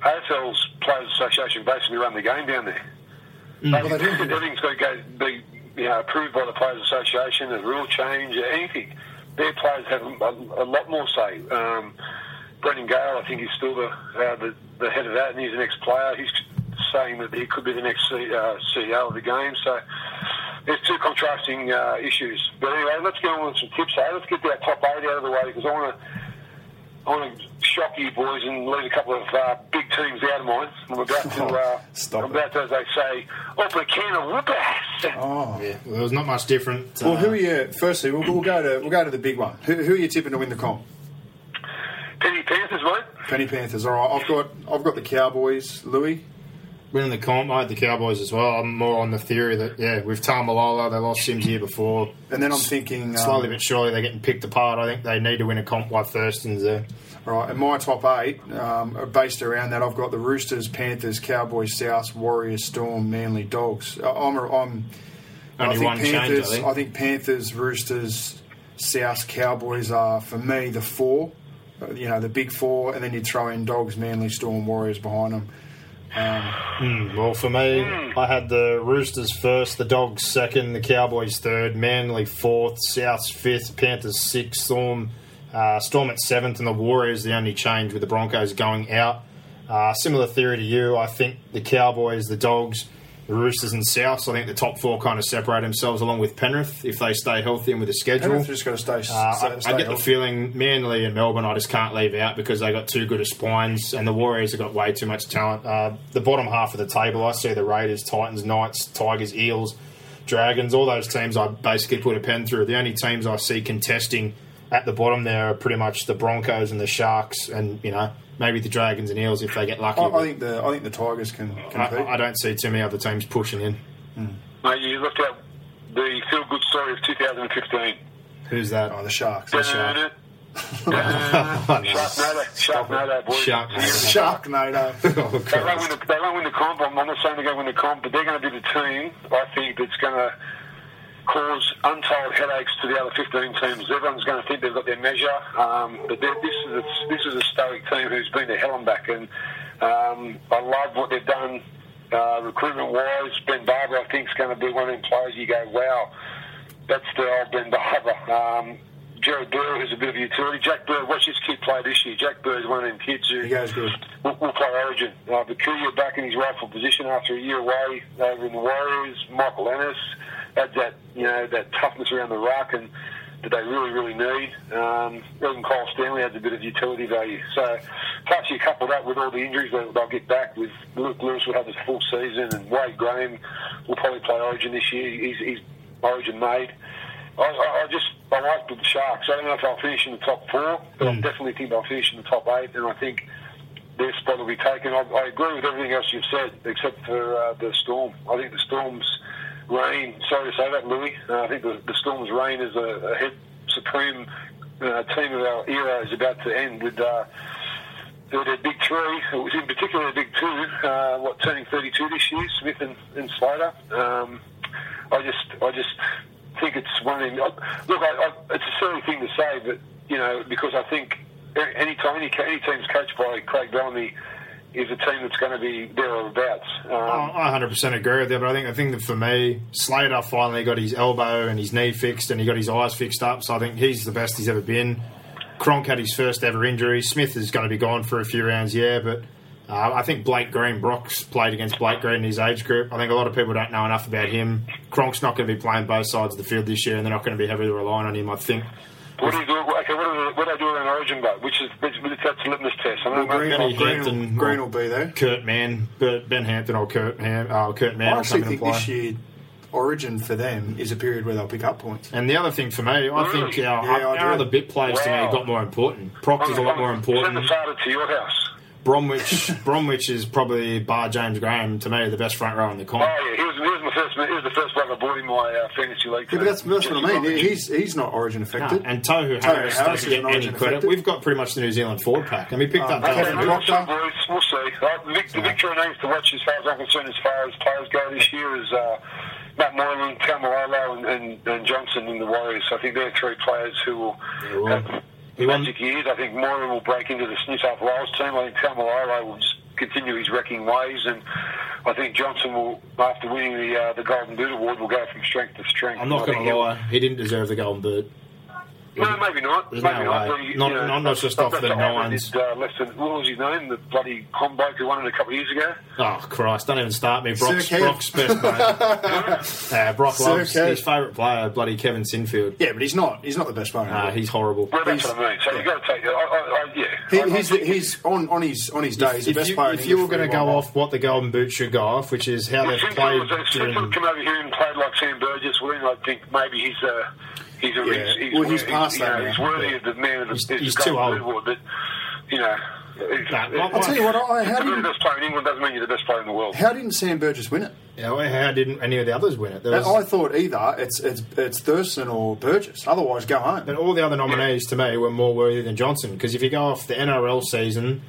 AFL's Players Association basically run the game down there. Mm. Well, everything's got to go, be you know, approved by the Players Association, a rule change, anything, their players have a, a lot more say. Um, Brendan Gale, I think, is still the, uh, the, the head of that, and he's the next player. He's saying that he could be the next C, uh, CEO of the game. So there's two contrasting uh, issues. But anyway, let's get on with some tips. Hey, let's get that top eight out of the way because I want to I want to shock you boys and leave a couple of uh, big teams out of mine. I'm about to, [LAUGHS] uh, Stop I'm about to, as they say, open a can of whoop ass. Oh, yeah. Well, there was not much different. Well, who are you? Firstly, we'll, we'll, go to we'll go to the big one. Who, who are you tipping to win the comp? Penny Panthers, mate. Penny Panthers. All right, I've got I've got the Cowboys. Louis. Winning the comp, I had the Cowboys as well. I'm more on the theory that yeah, with Taumalolo, they lost Sims year before, and then I'm thinking slowly um, but surely they're getting picked apart. I think they need to win a comp like Thurston's there. All right, and my top eight um, are based around that. I've got the Roosters, Panthers, Cowboys, South, Warriors, Storm, Manly, Dogs. Uh, I'm, I'm only I think one Panthers, change. I think. I think Panthers, Roosters, South, Cowboys are for me the four. Uh, you know, the big four, and then you throw in Dogs, Manly, Storm, Warriors behind them. Um, mm, well, for me. I had the Roosters first, the Dogs second, the Cowboys third, Manly fourth, Souths fifth, Panthers sixth, Storm uh, Storm at seventh, and the Warriors the only change with the Broncos going out. Uh, similar theory to you, I think the Cowboys, the Dogs, the Roosters and Souths. I think the top four kind of separate themselves along with Penrith if they stay healthy and with the schedule. Penrith just got to stay. Uh, stay, stay I, get healthy. the feeling Manly and Melbourne I just can't leave out because they got too good of spines, and the Warriors have got way too much talent. Uh, the bottom half of the table, I see the Raiders, Titans, Knights, Tigers, Eels, Dragons. All those teams I basically put a pen through. The only teams I see contesting at the bottom there are pretty much the Broncos and the Sharks, and you know maybe the Dragons and Eels if they get lucky. I, I think the I think the Tigers can compete. I, I, don't see too many other teams pushing in. Mm. Mate, you looked at the feel good story of 2015. Who's that? Oh, the Sharks. The Sharks. [LAUGHS] Sharknado, Sharknado, boys. Sharknado. Sharknado. [LAUGHS] oh, they, won't win the, they won't win the comp. I'm not saying they're going to win the comp, but they're going to be the team, I think, that's going to cause untold headaches to the other 15 teams. Everyone's going to think they've got their measure, um, but this is a, this is a stoic team who's been to hell and back, and um, I love what they've done uh, recruitment-wise. Ben Barba, I think, is going to be one of them players you go, wow, that's the old Ben Barba. Um, Jared Burr, who's a bit of a utility. Jack Bird, watch this kid play this year. Jack Bird is one of them kids who he goes good. Will, will play Origin. Uh, Bukuya back in his rightful position after a year away over in the Warriors. Michael Ennis adds that you know that toughness around the ruck and that they really really need. Um, even Kyle Stanley adds a bit of utility value. So plus you couple that with all the injuries that they'll get back with Luke Lewis will have his full season and Wade Graham will probably play Origin this year. He's, he's Origin made. I, I, just I like the Sharks. I don't know if I'll finish in the top four, but mm. I definitely think they'll finish in the top eight, and I think their spot will be taken. I, I agree with everything else you've said, except for uh, the Storm. I think the Storm's reign. Sorry to say that, Louis. Uh, I think the, the Storm's reign as a, a head supreme uh, team of our era is about to end with. Uh, their big three, it was in particular a big two, uh, what turning 32 this year, Smith and, and Slater. Um, I just, I just think it's one of Look, I, I, it's a silly thing to say, but you know, because I think any time any, any team's coached by Craig Bellamy is a team that's going to be there or abouts. Um, oh, I 100% agree with that, but I think I think that for me, Slater finally got his elbow and his knee fixed, and he got his eyes fixed up. So I think he's the best he's ever been. Cronk had his first ever injury. Smith is going to be gone for a few rounds, yeah, but uh, I think Blake Green, Brock's played against Blake Green in his age group. I think a lot of people don't know enough about him. Cronk's not going to be playing both sides of the field this year, and they're not going to be heavily relying on him. I think. What do you do? Okay, what do, what do I do in Origin vote? Which is which, that's a litmus test. I well, Green, Green, Hampton, Green will be there. Kurt Mann, Ben Hampton, or Kurt Ham, uh, Kurt Mann. I actually think this year Origin for them is a period where they'll pick up points. And the other thing for me, I think our, yeah, our other bit players wow. to me got more important. Proctor's a lot more important. Send the to your house. Bromwich, [LAUGHS] Bromwich is probably bar James Graham to me the best front row in the comp. Oh yeah, he was, he was my first. He was the first bloke I bought in my uh, fantasy league. Yeah, but that's, that's what I mean. He's he's not Origin affected. No, and Tohu Harris, Harris doesn't get any credit. Affected. We've got pretty much the New Zealand forward pack, and we picked uh, up. Okay, Proctor. Boys, we'll see. Uh, the, Vic, the Victoria names to watch as far as I'm concerned, as far as players go this year, is. Uh, Matt Moylan, Taumalolo, and, and, and, Johnson in the Warriors. So I think they're three players who will yeah, have he magic years. I think Moylan will break into the New South Wales team. I think Taumalolo will just continue his wrecking ways, and I think Johnson will, after winning the uh, the Golden Boot award, will go from strength to strength. I'm not going to lie, he didn't deserve the Golden Boot. No, maybe not. There's maybe no not. way. But, you Not- know, not- not just off I the bet nines. Did, uh, less than what was his name? The bloody combo who won it a couple of years ago. Oh Christ! Don't even start me. Brock's, Sir Brock's best mate. [LAUGHS] uh, Brock Sir loves Kev. his favourite player, bloody Kevin Sinfield. Yeah, but he's not. He's not the best player. in the Uh, he's horrible. Well, that's He's- what I mean. So you've got to take it. I, I, I, yeah. He, I- I he's, he's on, on his on his day. He's the if best you, player. if you were going to go off what the Golden Boot should go off, which is how Well, they've Sinfield played if during. Sinfield come over here and played like Sam Burgess, well, then I think maybe he's a he's a Yeah. he's, he's, Well, he's worthy- past you that know, now. He's worthy of the man of the He's- of he's too Golden old. Boot award, but you know. If, Nah, if, well, I'll tell you what. I, how to be the best player in England doesn't mean you're the best player in the world. how didn't Sam Burgess win it? Yeah, well, how didn't any of the others win it? Was, I thought either it's it's it's Thurston or Burgess. Otherwise, go home. but all the other nominees to me were more worthy than Johnson because if you go off the NRL season,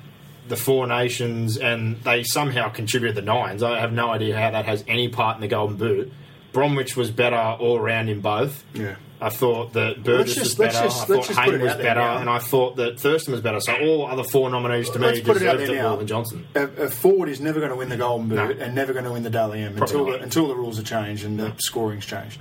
the Four Nations, and they somehow contribute the nines, I have no idea how that has any part in the Golden Boot. Bromwich was better all around in both. Yeah. I thought that Burgess just- was better. just- I thought Hayne was better, now. and I thought that Thurston was better. So all other four nominees to me Let's put deserved there it more than Johnson. A, a forward is never going to win the Golden Boot No. and never going to win the Dally M until the, until the rules are changed and the scoring's changed.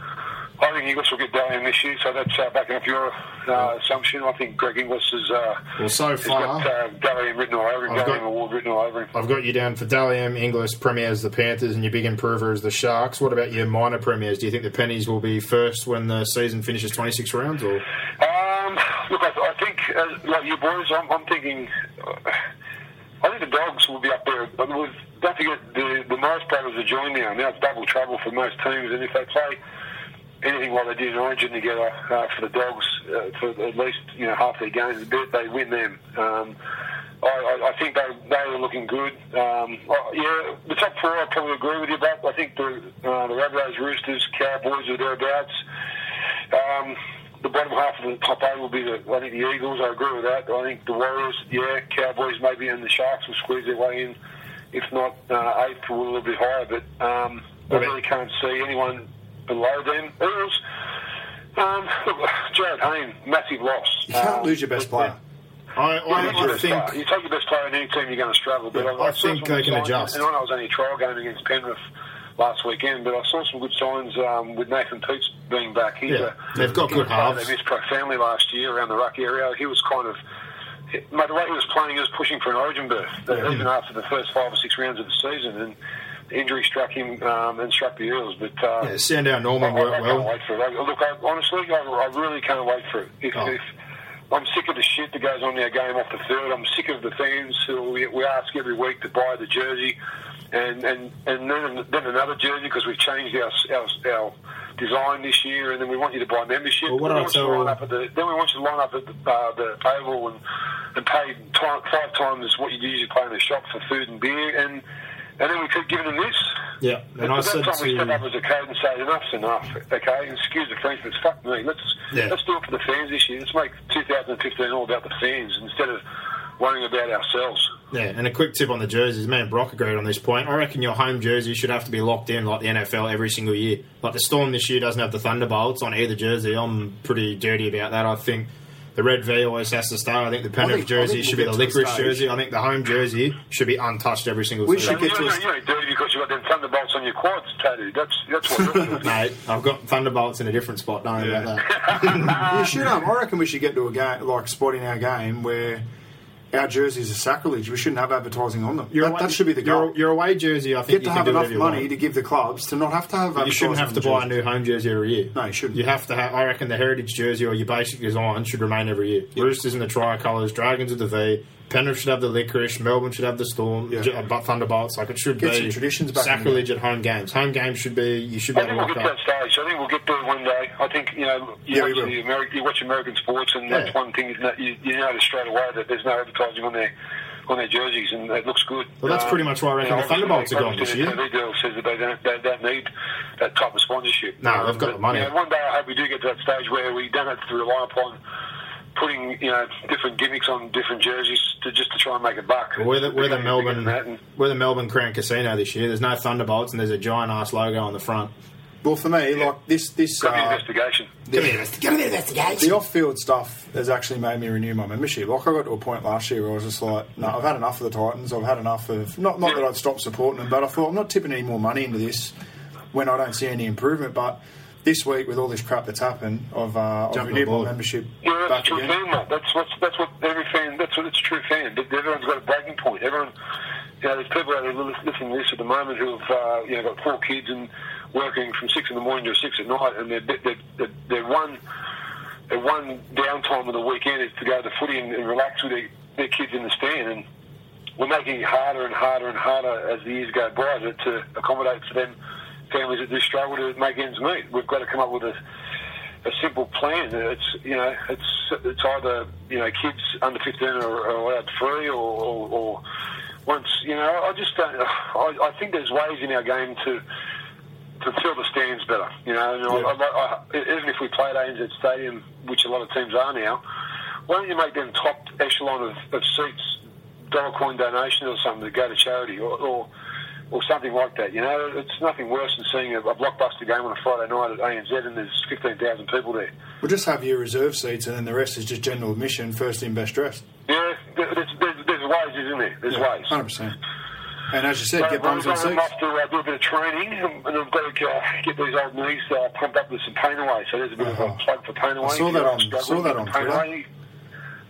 I think Inglis will get Dally M this year, so that's uh, backing up your uh, assumption. I think Greg Inglis is. Uh, Well, so far- got uh, Dally M written all over him, I've Dally M got- Award written all over him. I've got you down for Dally M, Inglis, Premiers, the Panthers, and your big improver is the Sharks. What about your minor Premiers? Do you think the Pennies will be first when the season finishes 26 rounds? Or Um, look, I, I think, uh, like you boys, I'm, I'm thinking. Uh, I think the Dogs will be up there. But with, don't forget, the, the Morris brothers are joined now. Now it's double trouble for most teams, and if they play anything like they did in Origin together uh, for the Dogs uh, for at least you know half their games, they, they win them. Um, I, I, I think they they were looking good. Um, oh, yeah, the top four I probably agree with you about. I think the uh, the Rabbitohs, Roosters, Cowboys are thereabouts. Um, the bottom half of the top eight will be the I think the Eagles. I agree with that. I think the Warriors, yeah, Cowboys maybe, and the Sharks will squeeze their way in. If not uh, eighth, a little bit higher. But um, I really can't see anyone below them. Eagles. Um, look, [LAUGHS] Jarryd Hayne, massive loss. You can't Um, lose your best player. I, yeah, I, you, I best player. think you take your best player in any team, you're going to struggle. But Yeah, I, I saw think some they can signs, adjust. And I know it was only a trial game against Penrith last weekend, but I saw some good signs um, with Nathan Peats being back. He's Yeah, a, they've got he good was halves. They missed pro family last year around the ruck area. He was kind of. Mate, the way he was playing, he was pushing for an origin berth, uh, Yeah. even after the first five or six rounds of the season. And the injury struck him um, and struck the Eels. But uh, yeah, Sandow and Norman I, I, I worked well. wait for it. I, look, I, honestly, I, I really can't wait for it. If, Oh. if I'm sick of the shit that goes on in our game off the field. I'm sick of the fans who we, we ask every week to buy the jersey, and and and then, then another jersey because we've changed our, our our design this year, and then we want you to buy membership. Well, what then, we I want you to line up at the, then we want you to line up at the, uh, the table and and pay time, five times what you usually pay in the shop for food and beer, and and then we could give them this. Yeah, and But I said time we step up to as a code and say enough's enough. Okay, excuse the French, but fuck me. Let's Yeah. let's do it for the fans this year. Let's make 2015 all about the fans instead of worrying about ourselves. yeah, and a quick tip on the jerseys. Man, Brock agreed on this point. I reckon your home jersey should have to be locked in like the NFL every single year. Like the Storm this year doesn't have the Thunderbolts on either jersey. I'm pretty dirty about that. I think. The red V always has to stay. I think the Penrith think- jersey should we'll be the get the licorice jersey. I think the home jersey should be untouched every single We season. should get you, to a- you ain't dirty because you've got them thunderbolts on your quads tattooed. That's that's what. you're. [LAUGHS] Mate, I've got Thunderbolts in a different spot. Don't worry about that. [LAUGHS] you should. Um, I reckon we should get to a game like spot in our game where our jerseys are sacrilege. We shouldn't have advertising on them. Your that, away- that should be the your, goal. your away jersey. I think Get you to have enough money to give the clubs to not have to have. You shouldn't have to buy a new home jersey every year. No, you shouldn't. You have to have. I reckon the heritage jersey or your basic design should remain every year. Roosters in the tricolours, Dragons of the V. Penrith should have the licorice. Melbourne should have the Storm. Yeah. Uh, Thunderbolts. Like it should Get be traditions back sacrilege at home games. Home games should be. You should be I able think to we'll lock get to that stage. I think we'll get there one day. I think you know you Yeah, watch the American, you watch American sports, and Yeah. that's one thing that you, you notice straight away that there's no advertising on their on their jerseys, and it looks good. Well, that's pretty much why I reckon the Thunderbolts are gone this year. The deal says that they don't they don't need that type of sponsorship. No, they've got but, the money. You know, one day I hope we do get to that stage where we don't have to rely upon putting you know different gimmicks on different jerseys to just to try and make a buck. Well, we're the, we're the Melbourne and- we're the Melbourne Crown Casino this year. There's no Thunderbolts and there's a giant ass logo on the front. Well, for me, yeah. like this, this uh, investigation. The, Give me investigation. The off-field stuff has actually made me renew my membership. Like I got to a point last year where I was just like, no, I've had enough of the Titans. I've had enough of not not yeah. that I'd stop supporting them, but I thought I'm not tipping any more money into this when I don't see any improvement. But this week, with all this crap that's happened, I've, uh, I've renewed my membership. Yeah, that's true again. fan, mate. That's what that's what every fan. That's what it's true fan. Everyone's got a breaking point. Everyone, you know, there's people out there listening to this at the moment who have uh, you know got four kids and working from six in the morning to six at night, and their their, their, their one their one downtime of the weekend is to go to the footy and, and relax with their, their kids in the stand, and we're making it harder and harder and harder as the years go by to, to accommodate for them families that do struggle to make ends meet. We've got to come up with a a simple plan. It's you know it's it's either you know kids under fifteen are, are allowed free or, or, or once you know I just don't. I, I think there's ways in our game to to fill the stands better. You know, and yeah. I, I, even if we play at ANZ Stadium, which a lot of teams are now, why don't you make them top echelon of, of seats, dollar coin donations or something to go to charity or, or or something like that. You know, it's nothing worse than seeing a, blockbuster game on a Friday night at ANZ and there's 15,000 people there. We'll just have your reserve seats and then the rest is just general admission, first in, best dressed. Yeah, there's, there's, there's ways, isn't there? There's yeah, ways. 100%. And as you said, so get bums on seats. I've to uh, do a bit of training, and I've got to uh, get these old knees uh, pumped up with some pain away. So there's a bit uh-huh. of a plug for pain away. I saw that on, saw that on Twitter. Away.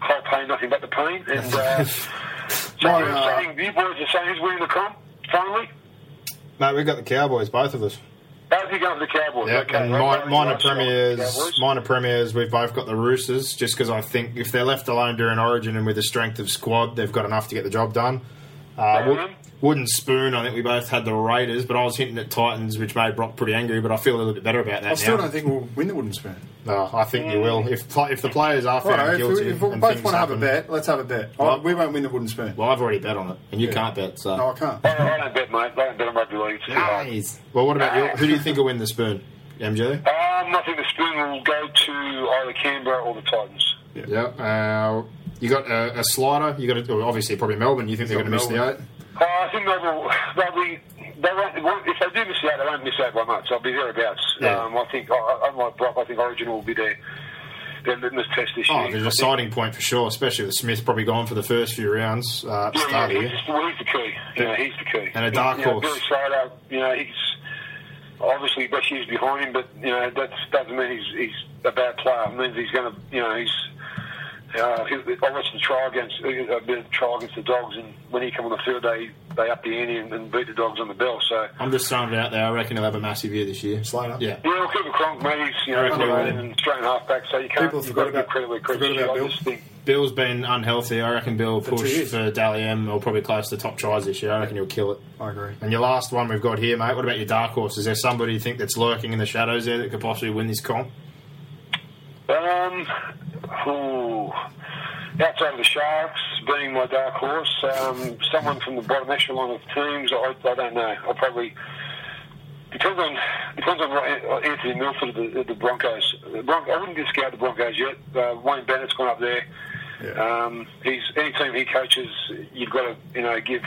Whole pain, nothing but the pain. And uh, [LAUGHS] so My, uh, saying, you boys are saying who's winning the comp finally? Mate, we've got the Cowboys, both of us. Both you got the Cowboys. Yep. Okay. And my, minor premiers, minor premiers, we've both got the Roosters. Just because I think if they're left alone during Origin and with the strength of squad, they've got enough to get the job done. Uh, Wooden Spoon, I think we both had the Raiders, but I was hinting at Titans, which made Brock pretty angry. But I feel a little bit better about that. I still now. don't think we'll win the Wooden Spoon. No, I think you will. If if the players are found right, guilty, if we, if we both want to have a bet, let's have a bet. Well, we won't win the Wooden Spoon. Well, I've already bet on it, and you yeah. can't bet. So no, I can't. I, I don't bet, mate. I don't bet on rugby league. Nice. Well, what about you? Who do you think will win the Spoon? MJ? Um, I think the Spoon will go to either Canberra or the Titans. Yeah. yeah. Uh, you got a, a, slider. You got a, obviously probably Melbourne. You think they're going to miss the eight? Uh, I think they'll, they'll be. They won't, if they do miss out, they won't miss out by much. They'll be thereabouts. Yeah. Um, I think, unlike Brock, I think Origin will be there their litmus test this oh, year. there's a deciding point for sure, especially with Smith probably gone for the first few rounds. Uh, yeah, yeah he's, well, he's the key. Yeah, he's the key. And a dark he, horse. You know, Billy Slater, you know, he's obviously best years behind him, but you know that doesn't mean he's he's a bad player. It means he's going to, you know, he's uh, I watched the trial against uh, a bit of trial against the Dogs, and when he came on the field, they they upped the ante and, and beat the Dogs on the bell. So I'm just throwing it out there. I reckon he'll have a massive year this year. Slater. Yeah. Yeah, well, Cooper Cronk, maybe he's you know underrated and straight halfback, so you can't. People forgot about, credit where credit's due. Bill. Think, Bill's been unhealthy. I reckon Bill will push for Dally M or probably close to top tries this year. I reckon he'll kill it. I agree. And your last one we've got here, mate. What about your dark horse? Is there somebody you think that's lurking in the shadows there that could possibly win this comp? Um, ooh outside of the Sharks being my dark horse, um, someone from the bottom echelon of teams, I, I don't know. I'll probably depends on depends on Anthony Milford of the, the Broncos. The Bron- I wouldn't discount the Broncos yet. Uh, Wayne Bennett's gone up there. Yeah. Um, he's any team he coaches, you've got to you know give.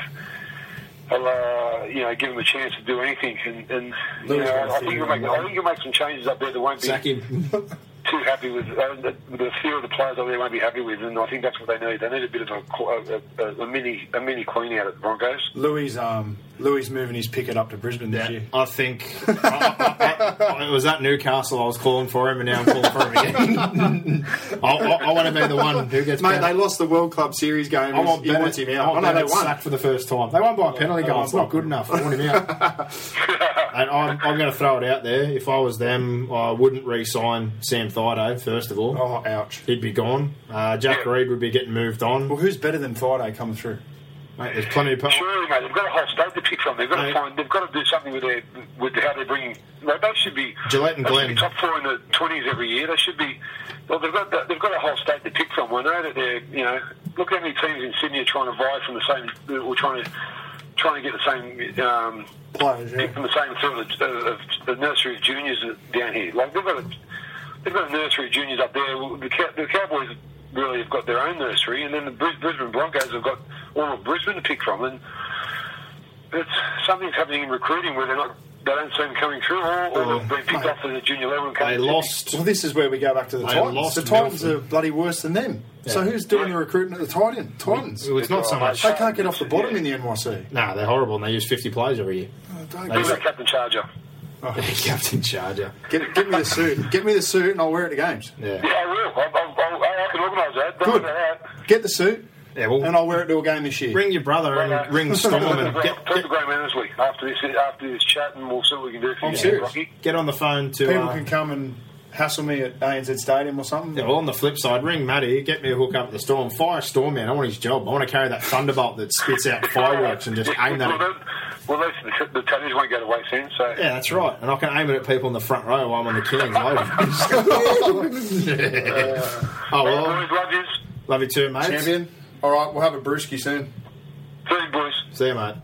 Uh, you know, give him a chance to do anything, and, and you know, I think you'll make. I think you'll make some changes up there that won't be. [LAUGHS] Too happy with uh, the, the few of the players that they won't be happy with, and I think that's what they need. They need a bit of a, a, a mini a mini clean out at the Broncos. Louis um Louis moving his picket up to Brisbane this year. I think I, I, I, it was at Newcastle. I was calling for him, and now I'm calling for him again. [LAUGHS] I, want to be the one who gets. Mate, they lost the World Club Series game. I want Bennett, him out. I want oh, no, they won. sacked for the first time. They won by a penalty goal. It's not good enough. I want him out. [LAUGHS] and I'm, I'm going to throw it out there. If I was them, I wouldn't re-sign Sam Thaiday. First of all, oh ouch, he'd be gone. Uh, Jack Reed would be getting moved on. Well, who's better than Thaiday coming through? Mate, there's plenty of people. Sure, mate. They've got a whole state to pick from. They've got mate. to find. They've got to do something with their with how they're bringing. Like, they should be. Gillett and Glenn. Top four in the twenties every year. They should be. Well, they've got they've got a whole state to pick from. I know that they're you know look how many teams in Sydney are trying to vie from the same or trying to trying to get the same um, players yeah. from the same field of, of, the nursery of juniors down here. Like they've got a, they've got a nursery of juniors up there. The, the Cowboys really have got their own nursery, and then the Brisbane Broncos have got all of Brisbane to pick from. And it's something's happening in recruiting where they're not they don't seem coming through, or, or oh, they've been picked off at the junior level and They lost. Well, this is where we go back to the they Titans. The Titans Milford. are bloody worse than them. Yeah. So who's doing yeah. the recruiting at the Titan? Titans. Well, it's not so much. They can't get off the bottom yeah. in the NYC. No, nah, they're horrible, and they use 50 players every year. Oh, don't they Captain Charger. Oh. [LAUGHS] Captain Charger. Get, get me the suit. Get me the suit, and I'll wear it to games. Yeah, yeah I will. I, I, I can organise that. Don't Good. Get the suit. Yeah, well, and I'll wear it to a game this year. Ring your brother well, and uh, ring [LAUGHS] Storm and get, get, Graham Annesley after this after this chat, and we'll see what we can do for I'm you. Serious. Rocky. Get on the phone to people uh, can come and hassle me at ANZ Stadium or something. Yeah, well, on the flip side, ring Matty, get me a hook up at the Storm, fire Storm man. I want his job. I want to carry that thunderbolt that spits out [LAUGHS] fireworks and just aim that. Well, well, at least the, the tattoos won't go to waste then. So yeah, that's right. And I can aim it at people in the front row while I'm on the Kings. [LAUGHS] uh, oh well, love you. Love you too, mate. Champion. All right, we'll have a brewski soon. See you, boys. See you, mate.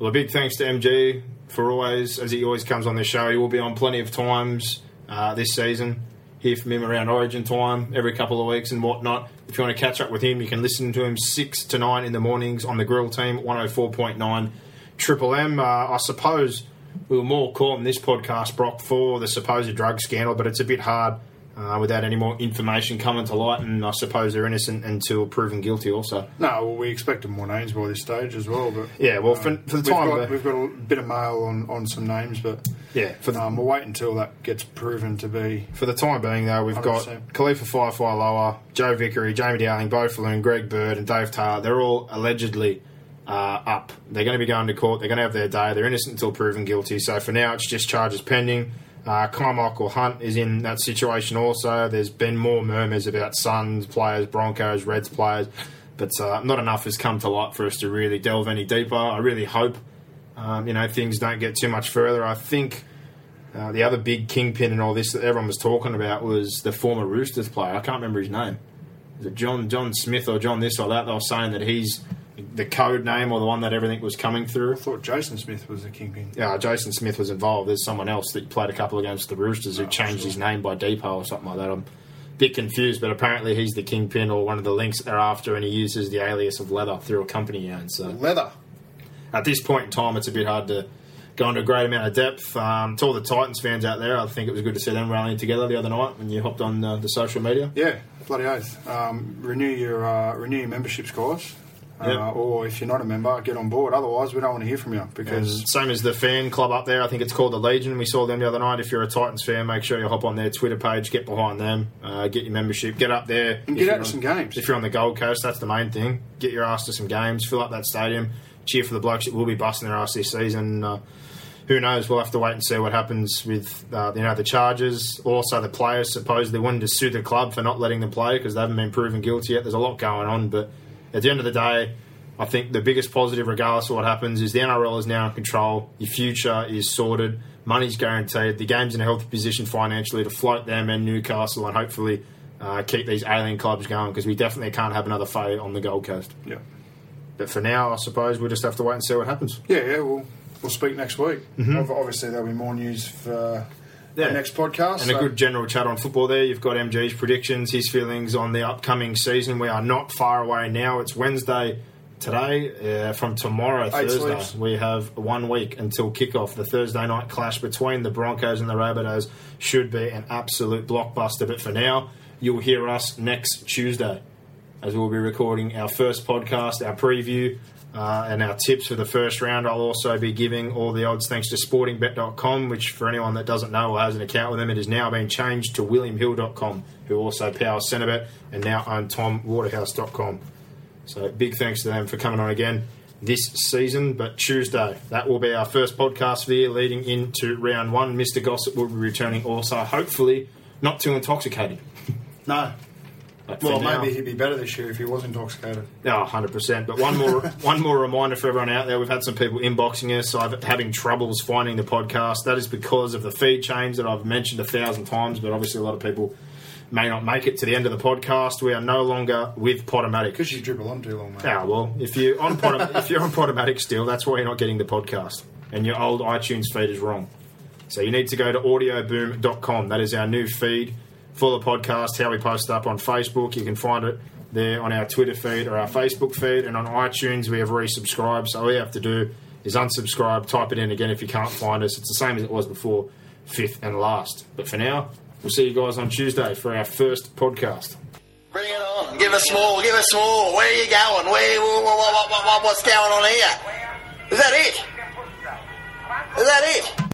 Well, a big thanks to MG for always, as he always comes on this show. He will be on plenty of times uh, this season. Hear from him around Origin time every couple of weeks and whatnot. If you want to catch up with him, you can listen to him six to nine in the mornings on the Grill Team, one hundred oh four point nine Triple M. Uh, I suppose we were more caught in this podcast, Brock, for the supposed drug scandal, but it's a bit hard uh, without any more information coming to light, and I suppose they're innocent until proven guilty. Also, no, well, we expect more names by this stage as well. But yeah, well, for, for the we've time got, we've got a bit of mail on, on some names, but yeah, for the, um, we'll wait until that gets proven to be. For the time being, though, we've 100%. got Kalifa Faifai Loa, Joe Vickery, Jamie Dowling, Beau Falloon, Greg Bird, and Dave Taylor. They're all allegedly. Uh, up. They're going to be going to court. They're going to have their day. They're innocent until proven guilty. So for now, it's just charges pending. Uh, Karmichael Hunt is in that situation also. There's been more murmurs about Suns players, Broncos, Reds players, but uh, not enough has come to light for us to really delve any deeper. I really hope um, you know things don't get too much further. I think uh, the other big kingpin in all this that everyone was talking about was the former Roosters player. I can't remember his name. Is it John John Smith or John this or that? They were saying that he's the code name or the one that everything was coming through. I thought Jason Smith was the kingpin. Yeah, Jason Smith was involved. There's someone else that played a couple of games against the Roosters who oh, changed sure. his name by Depot or something like that. I'm a bit confused, but apparently he's the kingpin or one of the links they're after, and he uses the alias of Leather through a company he owns. So Leather. At this point in time, it's a bit hard to go into a great amount of depth. Um, to all the Titans fans out there, I think it was good to see them rallying together the other night when you hopped on uh, the social media. Yeah, bloody oath. Um, renew your uh, renew your memberships, guys. Yep. Uh, or if you're not a member, get on board. Otherwise, we don't want to hear from you because and same as the fan club up there. I think it's called the Legion. We saw them the other night. If you're a Titans fan, make sure you hop on their Twitter page, get behind them, uh, get your membership, get up there, and get out to some games. If you're on the Gold Coast, that's the main thing. Get your ass to some games, fill up that stadium, cheer for the blokes that will be busting their ass this season. Uh, who knows? We'll have to wait and see what happens with uh, you know the charges. Also, the players supposedly wanted to sue the club for not letting them play because they haven't been proven guilty yet. There's a lot going on, but at the end of the day I think the biggest positive, regardless of what happens, is the NRL is now in control. Your future is sorted. Money's guaranteed. The game's in a healthy position financially to float them and Newcastle and hopefully uh, keep these alien clubs going because we definitely can't have another failure on the Gold Coast. Yeah. But for now, I suppose we'll just have to wait and see what happens. Yeah, yeah. We'll, we'll speak next week. Mm-hmm. Obviously, there'll be more news for yeah. next podcast. And so. a good general chat on football there. You've got MG's predictions, his feelings on the upcoming season. We are not far away now. It's Wednesday today, uh, from tomorrow, Eight Thursday, sleeps. we have one week until kickoff. The Thursday night clash between the Broncos and the Rabbitohs should be an absolute blockbuster. But for now, you'll hear us next Tuesday as we'll be recording our first podcast, our preview, uh, and our tips for the first round. I'll also be giving all the odds thanks to sportingbet.com, which for anyone that doesn't know or has an account with them, it has now been changed to williamhill.com, who also powers Centrebet and now own tomwaterhouse.com. So big thanks to them for coming on again this season. But Tuesday, that will be our first podcast for the year leading into round one. Mr. Gossip will be returning also, hopefully not too intoxicated. No. Well, maybe he'd be better this year if he was intoxicated. Oh, 100%. But one more [LAUGHS] one more reminder for everyone out there. We've had some people inboxing us. I'm having troubles finding the podcast. That is because of the feed change that I've mentioned a thousand times, but obviously a lot of people may not make it to the end of the podcast. We are no longer with Podomatic because you dribble on too long. Mate. Ah, well, if you on Podom- [LAUGHS] if you're on Podomatic still, that's why you're not getting the podcast, and your old iTunes feed is wrong. So you need to go to audioboom.com. That is our new feed for the podcast. How we post up on Facebook. You can find it there on our Twitter feed or our Facebook feed, and on iTunes we have resubscribed. So all you have to do is unsubscribe. Type it in again if you can't find us. It's the same as it was before, fifth and last. But for now, we'll see you guys on Tuesday for our first podcast. Bring it on. Give us more. Give us more. Where are you going? Where? What, what, what, what's going on here? Is that it? Is that it?